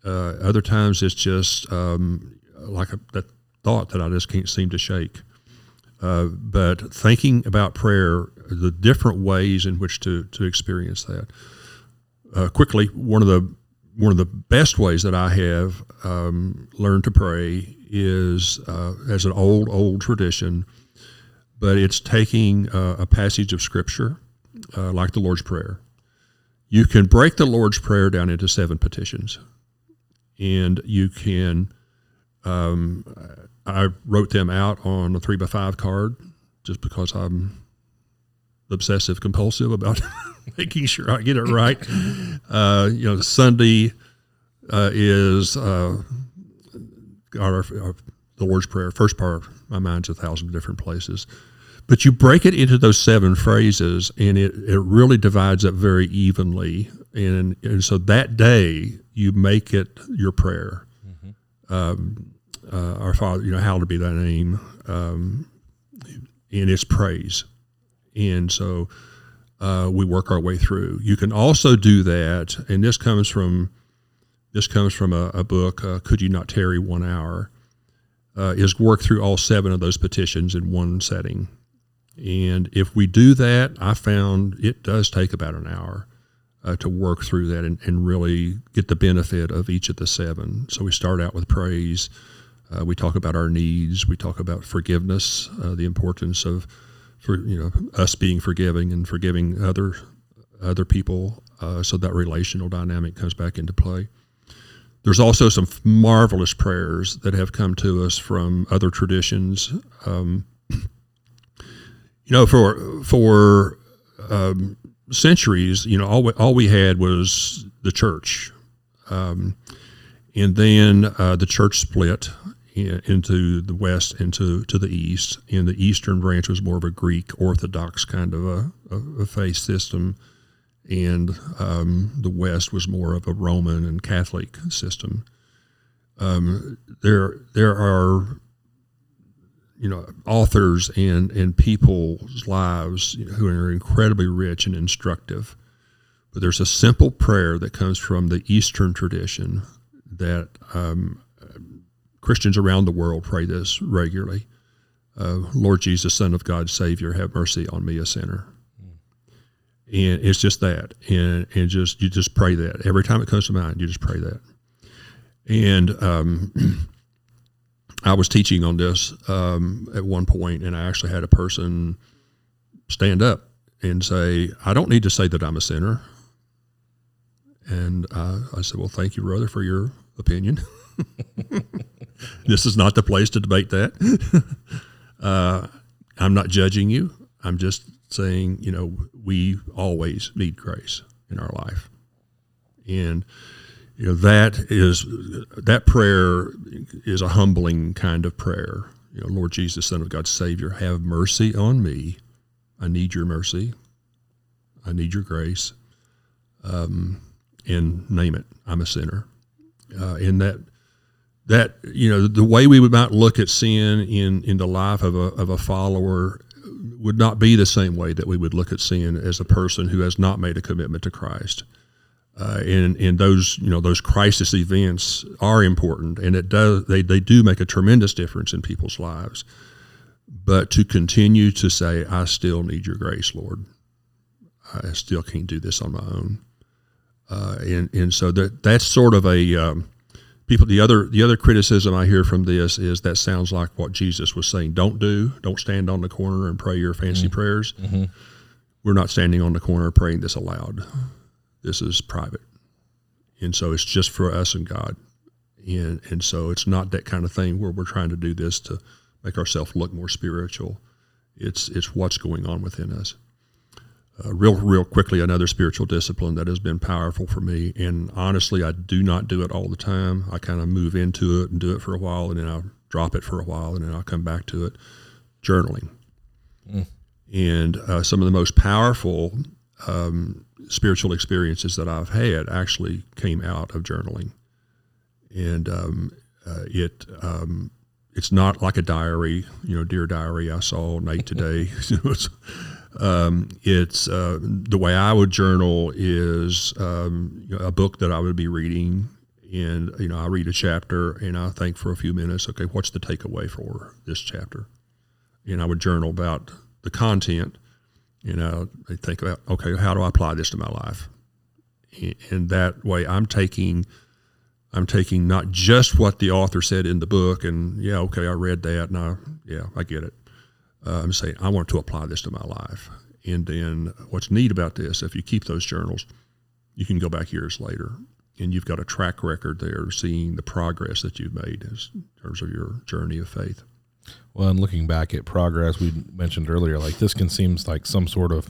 Uh, other times it's just um, like a, that thought that I just can't seem to shake. Uh, but thinking about prayer, the different ways in which to to experience that. Uh, quickly, one of the one of the best ways that I have um, learned to pray is uh, as an old old tradition, but it's taking uh, a passage of scripture uh, like the Lord's Prayer you can break the Lord's Prayer down into seven petitions. And you can, um, I wrote them out on a three by five card just because I'm obsessive compulsive about making sure I get it right. Uh, you know, Sunday uh, is uh, our, our, the Lord's Prayer. First part, of my mind's a thousand different places. But you break it into those seven phrases, and it, it really divides up very evenly. And, and so that day, you make it your prayer. Mm-hmm. Um, uh, our Father, you know, hallowed be thy name. Um, and it's praise. And so uh, we work our way through. You can also do that, and this comes from this comes from a, a book, uh, Could You Not Tarry One Hour, uh, is work through all seven of those petitions in one setting. And if we do that, I found it does take about an hour uh, to work through that and, and, really get the benefit of each of the seven. So we start out with praise. Uh, we talk about our needs. We talk about forgiveness, uh, the importance of, for you know, us being forgiving and forgiving other other people, uh, so that relational dynamic comes back into play. There's also some marvelous prayers that have come to us from other traditions. Um, you know, for for um, centuries, you know, all we, all we had was the church, um, and then uh, the church split in, into the west and to, to the east. And the eastern branch was more of a Greek Orthodox kind of a, a, a faith system, and um, the west was more of a Roman and Catholic system. Um, there there are you know authors and and people's lives who are incredibly rich and instructive. But there's a simple prayer that comes from the Eastern tradition that um, Christians around the world pray this regularly. Uh, Lord Jesus, Son of God, Savior, have mercy on me, a sinner. And it's just that, and and just you just pray that every time it comes to mind, you just pray that. And um, I was teaching on this um, at one point, and I actually had a person stand up and say, "I don't need to say that I'm a sinner." And uh, I said, "Well, thank you, brother, for your opinion. this is not the place to debate that. uh, I'm not judging you. I'm just saying, you know, we always need grace in our life, and." You know that is that prayer is a humbling kind of prayer. You know lord jesus son of god savior have mercy on me. I need your mercy. I need your grace. Um, and name it i'm a sinner. Uh, and that that you know the way we would might look at sin in in the life of a, of a follower would not be the same way that we would look at sin as a person who has not made a commitment to christ uh, and and those you know those crisis events are important, and it does they they do make a tremendous difference in people's lives. But to continue to say, I still need your grace, Lord. I still can't do this on my own. Uh, and and so that that's sort of a um, people. The other the other criticism I hear from this is that sounds like what Jesus was saying. Don't do. Don't stand on the corner and pray your fancy mm-hmm. prayers. Mm-hmm. We're not standing on the corner praying this aloud. This is private. And so it's just for us and God. And, and so it's not that kind of thing where we're trying to do this to make ourselves look more spiritual. It's it's what's going on within us. Uh, real real quickly, another spiritual discipline that has been powerful for me. And honestly, I do not do it all the time. I kind of move into it and do it for a while, and then I'll drop it for a while, and then I'll come back to it. Journaling. Mm. And uh, some of the most powerful um, spiritual experiences that I've had actually came out of journaling. And um, uh, it um, it's not like a diary, you know, dear diary, I saw Nate today. um, it's uh, the way I would journal is um, a book that I would be reading, and you know, I read a chapter and I think for a few minutes, okay, what's the takeaway for this chapter? And I would journal about the content. You know, they think about okay, how do I apply this to my life? And that way, I'm taking I'm taking not just what the author said in the book, and yeah, okay, I read that, and I, yeah, I get it. Uh, I'm saying I want to apply this to my life. And then what's neat about this, if you keep those journals, you can go back years later, and you've got a track record there, seeing the progress that you've made in terms of your journey of faith. Well, and looking back at progress, we mentioned earlier, like this can seem like some sort of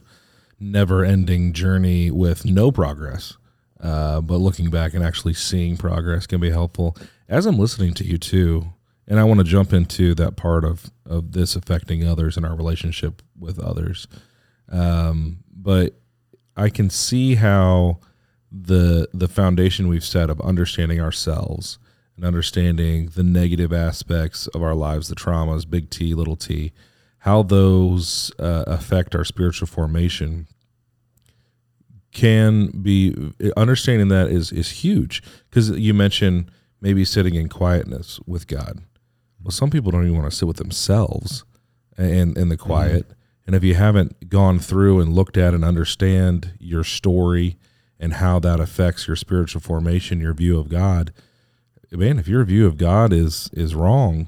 never-ending journey with no progress uh, but looking back and actually seeing progress can be helpful. As I'm listening to you too, and I want to jump into that part of of this affecting others and our relationship with others. Um, but I can see how the the foundation we've set of understanding ourselves and understanding the negative aspects of our lives, the traumas, big T, little t, how those uh, affect our spiritual formation can be understanding that is is huge because you mentioned maybe sitting in quietness with God. Well, some people don't even want to sit with themselves and in the quiet. Mm-hmm. And if you haven't gone through and looked at and understand your story and how that affects your spiritual formation, your view of God, man, if your view of God is is wrong,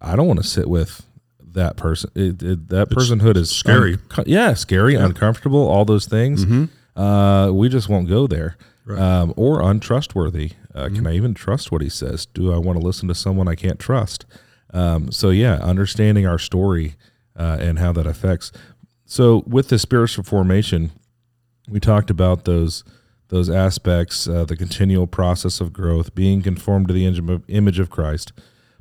I don't want to sit with that person. It, it, that it's personhood is scary. Un- yeah, scary, yeah. uncomfortable, all those things. Mm-hmm uh, we just won't go there. Right. Um, or untrustworthy. Uh, mm-hmm. Can I even trust what he says? Do I want to listen to someone I can't trust? Um, so yeah, understanding our story uh, and how that affects. So with the spiritual formation, we talked about those those aspects, uh, the continual process of growth, being conformed to the image of Christ,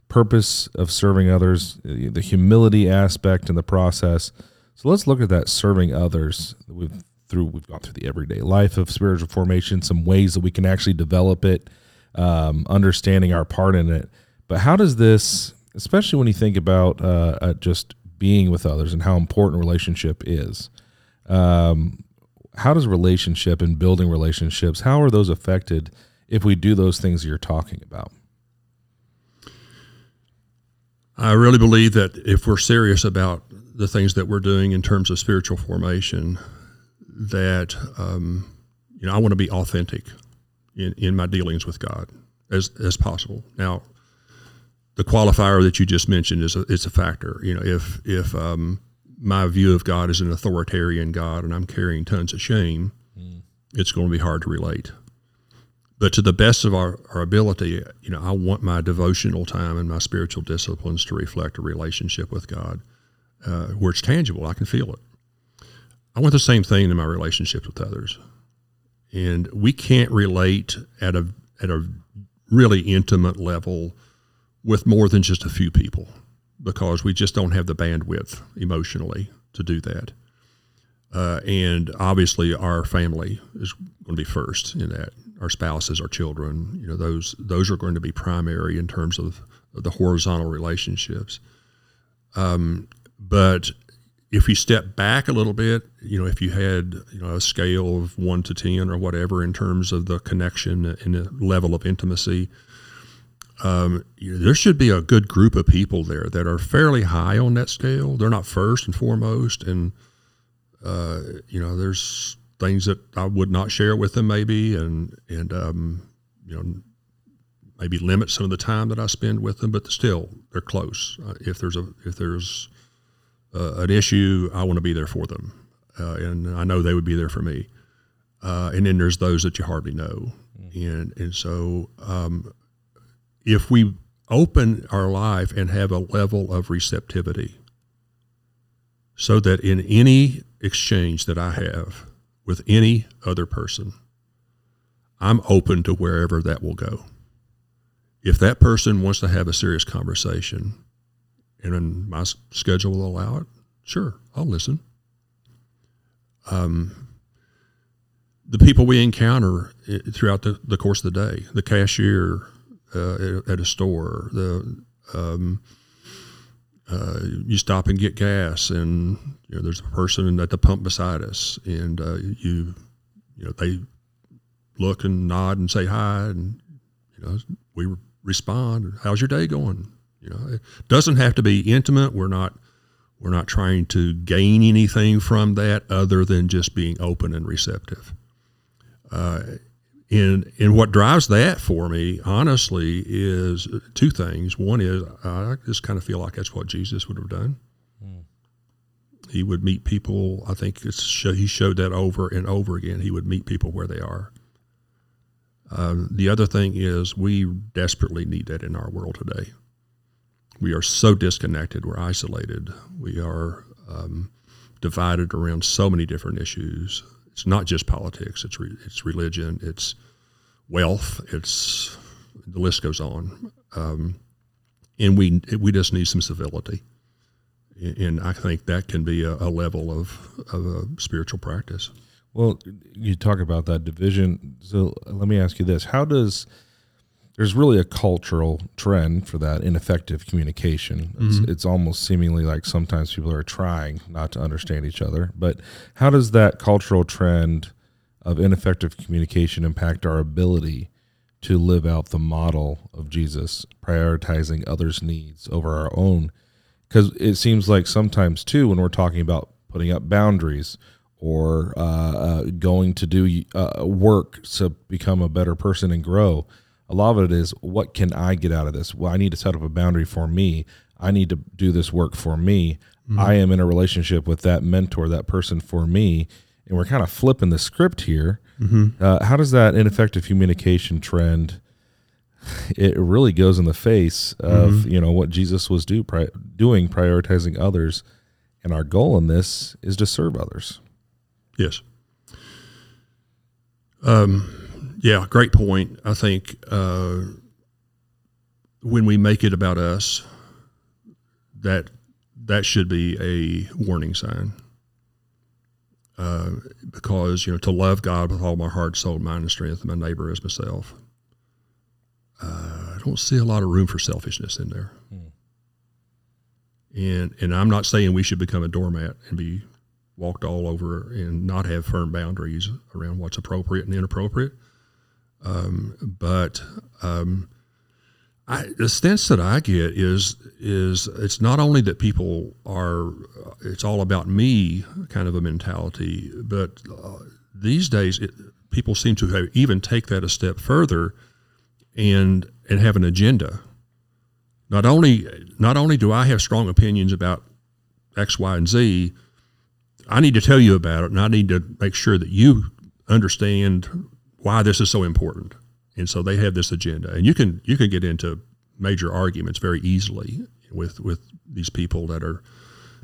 purpose of serving others, the humility aspect in the process. So let's look at that serving others. We've through we've gone through the everyday life of spiritual formation, some ways that we can actually develop it, um, understanding our part in it. But how does this, especially when you think about uh, uh, just being with others and how important relationship is, um, how does relationship and building relationships, how are those affected if we do those things you're talking about? I really believe that if we're serious about the things that we're doing in terms of spiritual formation, that um, you know I want to be authentic in, in my dealings with God as as possible. Now, the qualifier that you just mentioned is a, it's a factor. You know, if if um, my view of God is an authoritarian God and I'm carrying tons of shame, mm. it's going to be hard to relate. But to the best of our, our ability, you know, I want my devotional time and my spiritual disciplines to reflect a relationship with God uh, where it's tangible. I can feel it. I want the same thing in my relationships with others. And we can't relate at a at a really intimate level with more than just a few people because we just don't have the bandwidth emotionally to do that. Uh, and obviously, our family is going to be first in that. Our spouses, our children, you know, those those are going to be primary in terms of the horizontal relationships. Um, but if you step back a little bit, you know, if you had you know a scale of one to ten or whatever in terms of the connection and the level of intimacy, um, there should be a good group of people there that are fairly high on that scale. They're not first and foremost, and uh, you know, there's things that I would not share with them maybe, and and um, you know, maybe limit some of the time that I spend with them, but still they're close. Uh, if there's a if there's uh, an issue, I want to be there for them, uh, and I know they would be there for me. Uh, and then there's those that you hardly know, mm-hmm. and and so um, if we open our life and have a level of receptivity, so that in any exchange that I have with any other person, I'm open to wherever that will go. If that person wants to have a serious conversation and my schedule will allow it, sure, I'll listen. Um, the people we encounter eh, throughout the, the course of the day, the cashier uh, at a store, the um, uh, you stop and get gas, and you know there's a person at the pump beside us, and uh, you you know they look and nod and say hi, and you know we respond. How's your day going? You know, it doesn't have to be intimate. We're not we're not trying to gain anything from that other than just being open and receptive. Uh, and and what drives that for me, honestly, is two things. One is I just kind of feel like that's what Jesus would have done. Mm. He would meet people. I think he showed that over and over again. He would meet people where they are. Um, the other thing is we desperately need that in our world today. We are so disconnected. We're isolated. We are um, divided around so many different issues it's not just politics. It's re, it's religion. It's wealth. It's the list goes on. Um, and we we just need some civility. And I think that can be a, a level of, of a spiritual practice. Well, you talk about that division. So let me ask you this: How does there's really a cultural trend for that ineffective communication. It's, mm-hmm. it's, almost seemingly like sometimes people are trying not to understand each other. But how does that cultural trend of ineffective communication impact our ability to live out the model of Jesus, prioritizing others' needs over our own? Because it seems like sometimes, too, when we're talking about putting up boundaries or uh, uh, going to do uh, work to become a better person and grow, a lot of it is what can I get out of this? Well, I need to set up a boundary for me. I need to do this work for me. Mm-hmm. I am in a relationship with that mentor, that person for me. And we're kind of flipping the script here. Mm-hmm. Uh, how does that ineffective communication trend? It really goes in the face of mm-hmm. you know what Jesus was do, pri- doing, prioritizing others, and our goal in this is to serve others. Yes. Um, yeah, great point. I think uh, when we make it about us, that that should be a warning sign. Uh, because you know to love God with all my heart, soul, mind, and strength, and my neighbor as myself. Uh, I don't see a lot of room for selfishness in there. Hmm. And and I'm not saying we should become a doormat and be walked all over and not have firm boundaries around what's appropriate and inappropriate. Um, but um, I, the sense that I get is is it's not only that people are it's all about me kind of a mentality, but uh, these days it, people seem to have even take that a step further and and have an agenda. Not only not only do I have strong opinions about X, Y, and Z, I need to tell you about it, and I need to make sure that you understand why this is so important. And so they have this agenda, and you can you can get into major arguments very easily with with these people that are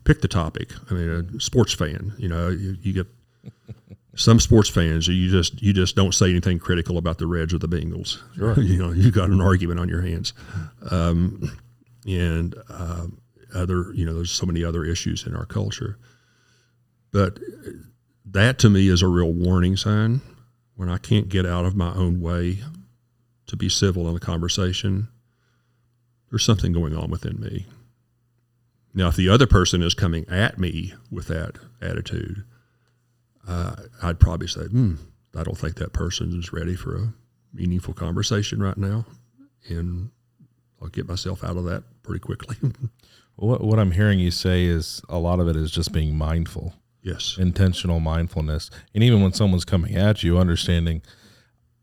pick the topic. I mean, a sports fan, you know, you, you get some sports fans you just you just don't say anything critical about the Reds or the Bengals. You know, you got an argument on your hands, um, and uh, other you know, there's so many other issues in our culture, but that to me is a real warning sign when I can't get out of my own way to be civil in a conversation, there's something going on within me. Now, if the other person is coming at me with that attitude, uh, I'd probably say, hmm, I don't think that person is ready for a meaningful conversation right now. And I'll get myself out of that pretty quickly. what, what I'm hearing you say is a lot of it is just being mindful Yes. Intentional mindfulness. And even when someone's coming at you, understanding,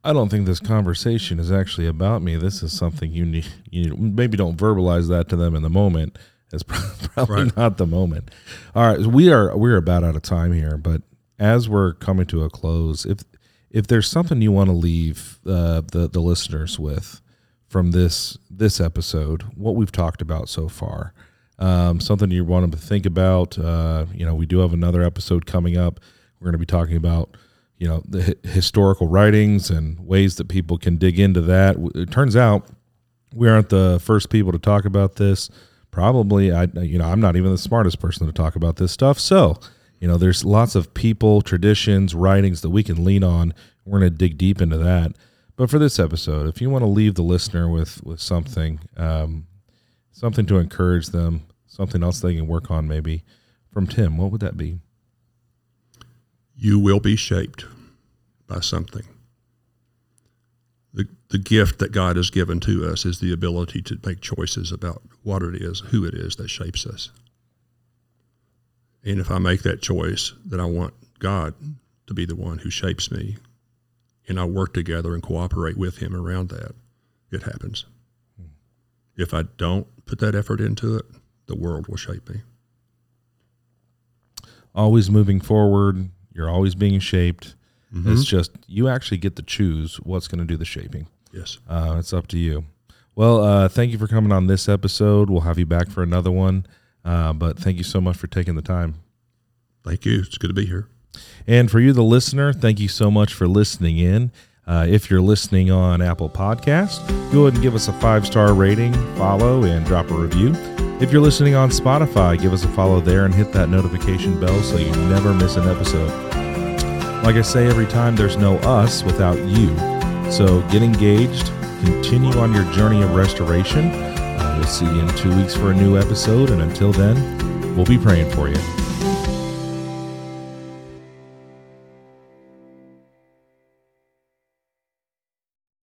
I don't think this conversation is actually about me. This is something you need. You maybe don't verbalize that to them in the moment. It's probably right. not the moment. All right, we are we're about out of time here, but as we're coming to a close, if if there's something you want to leave uh, the the listeners with from this this episode, what we've talked about so far, um, something you want to think about, uh, you know, we do have another episode coming up. We're going to be talking about, you know, the hi- historical writings and ways that people can dig into that. It turns out we aren't the first people to talk about this. Probably, I, you know, I'm not even the smartest person to talk about this stuff. So, you know, there's lots of people, traditions, writings that we can lean on. We're going to dig deep into that. But for this episode, if you want to leave the listener with with something, um, something to encourage them, something else they can work on, maybe from Tim, what would that be? You will be shaped by something. The, the gift that God has given to us is the ability to make choices about what it is, who it is that shapes us. And if I make that choice that I want God to be the one who shapes me, and I work together and cooperate with Him around that, it happens. If I don't put that effort into it, the world will shape me. Always moving forward. You're always being shaped. It's just you actually get to choose what's going to do the shaping. Yes. Uh, it's up to you. Well, uh, thank you for coming on this episode. We'll have you back for another one. Uh, but thank you so much for taking the time. Thank you. It's good to be here. And for you, the listener, thank you so much for listening in. Uh, if you're listening on Apple Podcast, go ahead and give us a five star rating, follow, and drop a review. If you're listening on Spotify, give us a follow there and hit that notification bell so you never miss an episode. Like I say every time, there's no us without you. So get engaged, continue on your journey of restoration. Uh, we'll see you in two weeks for a new episode, and until then, we'll be praying for you.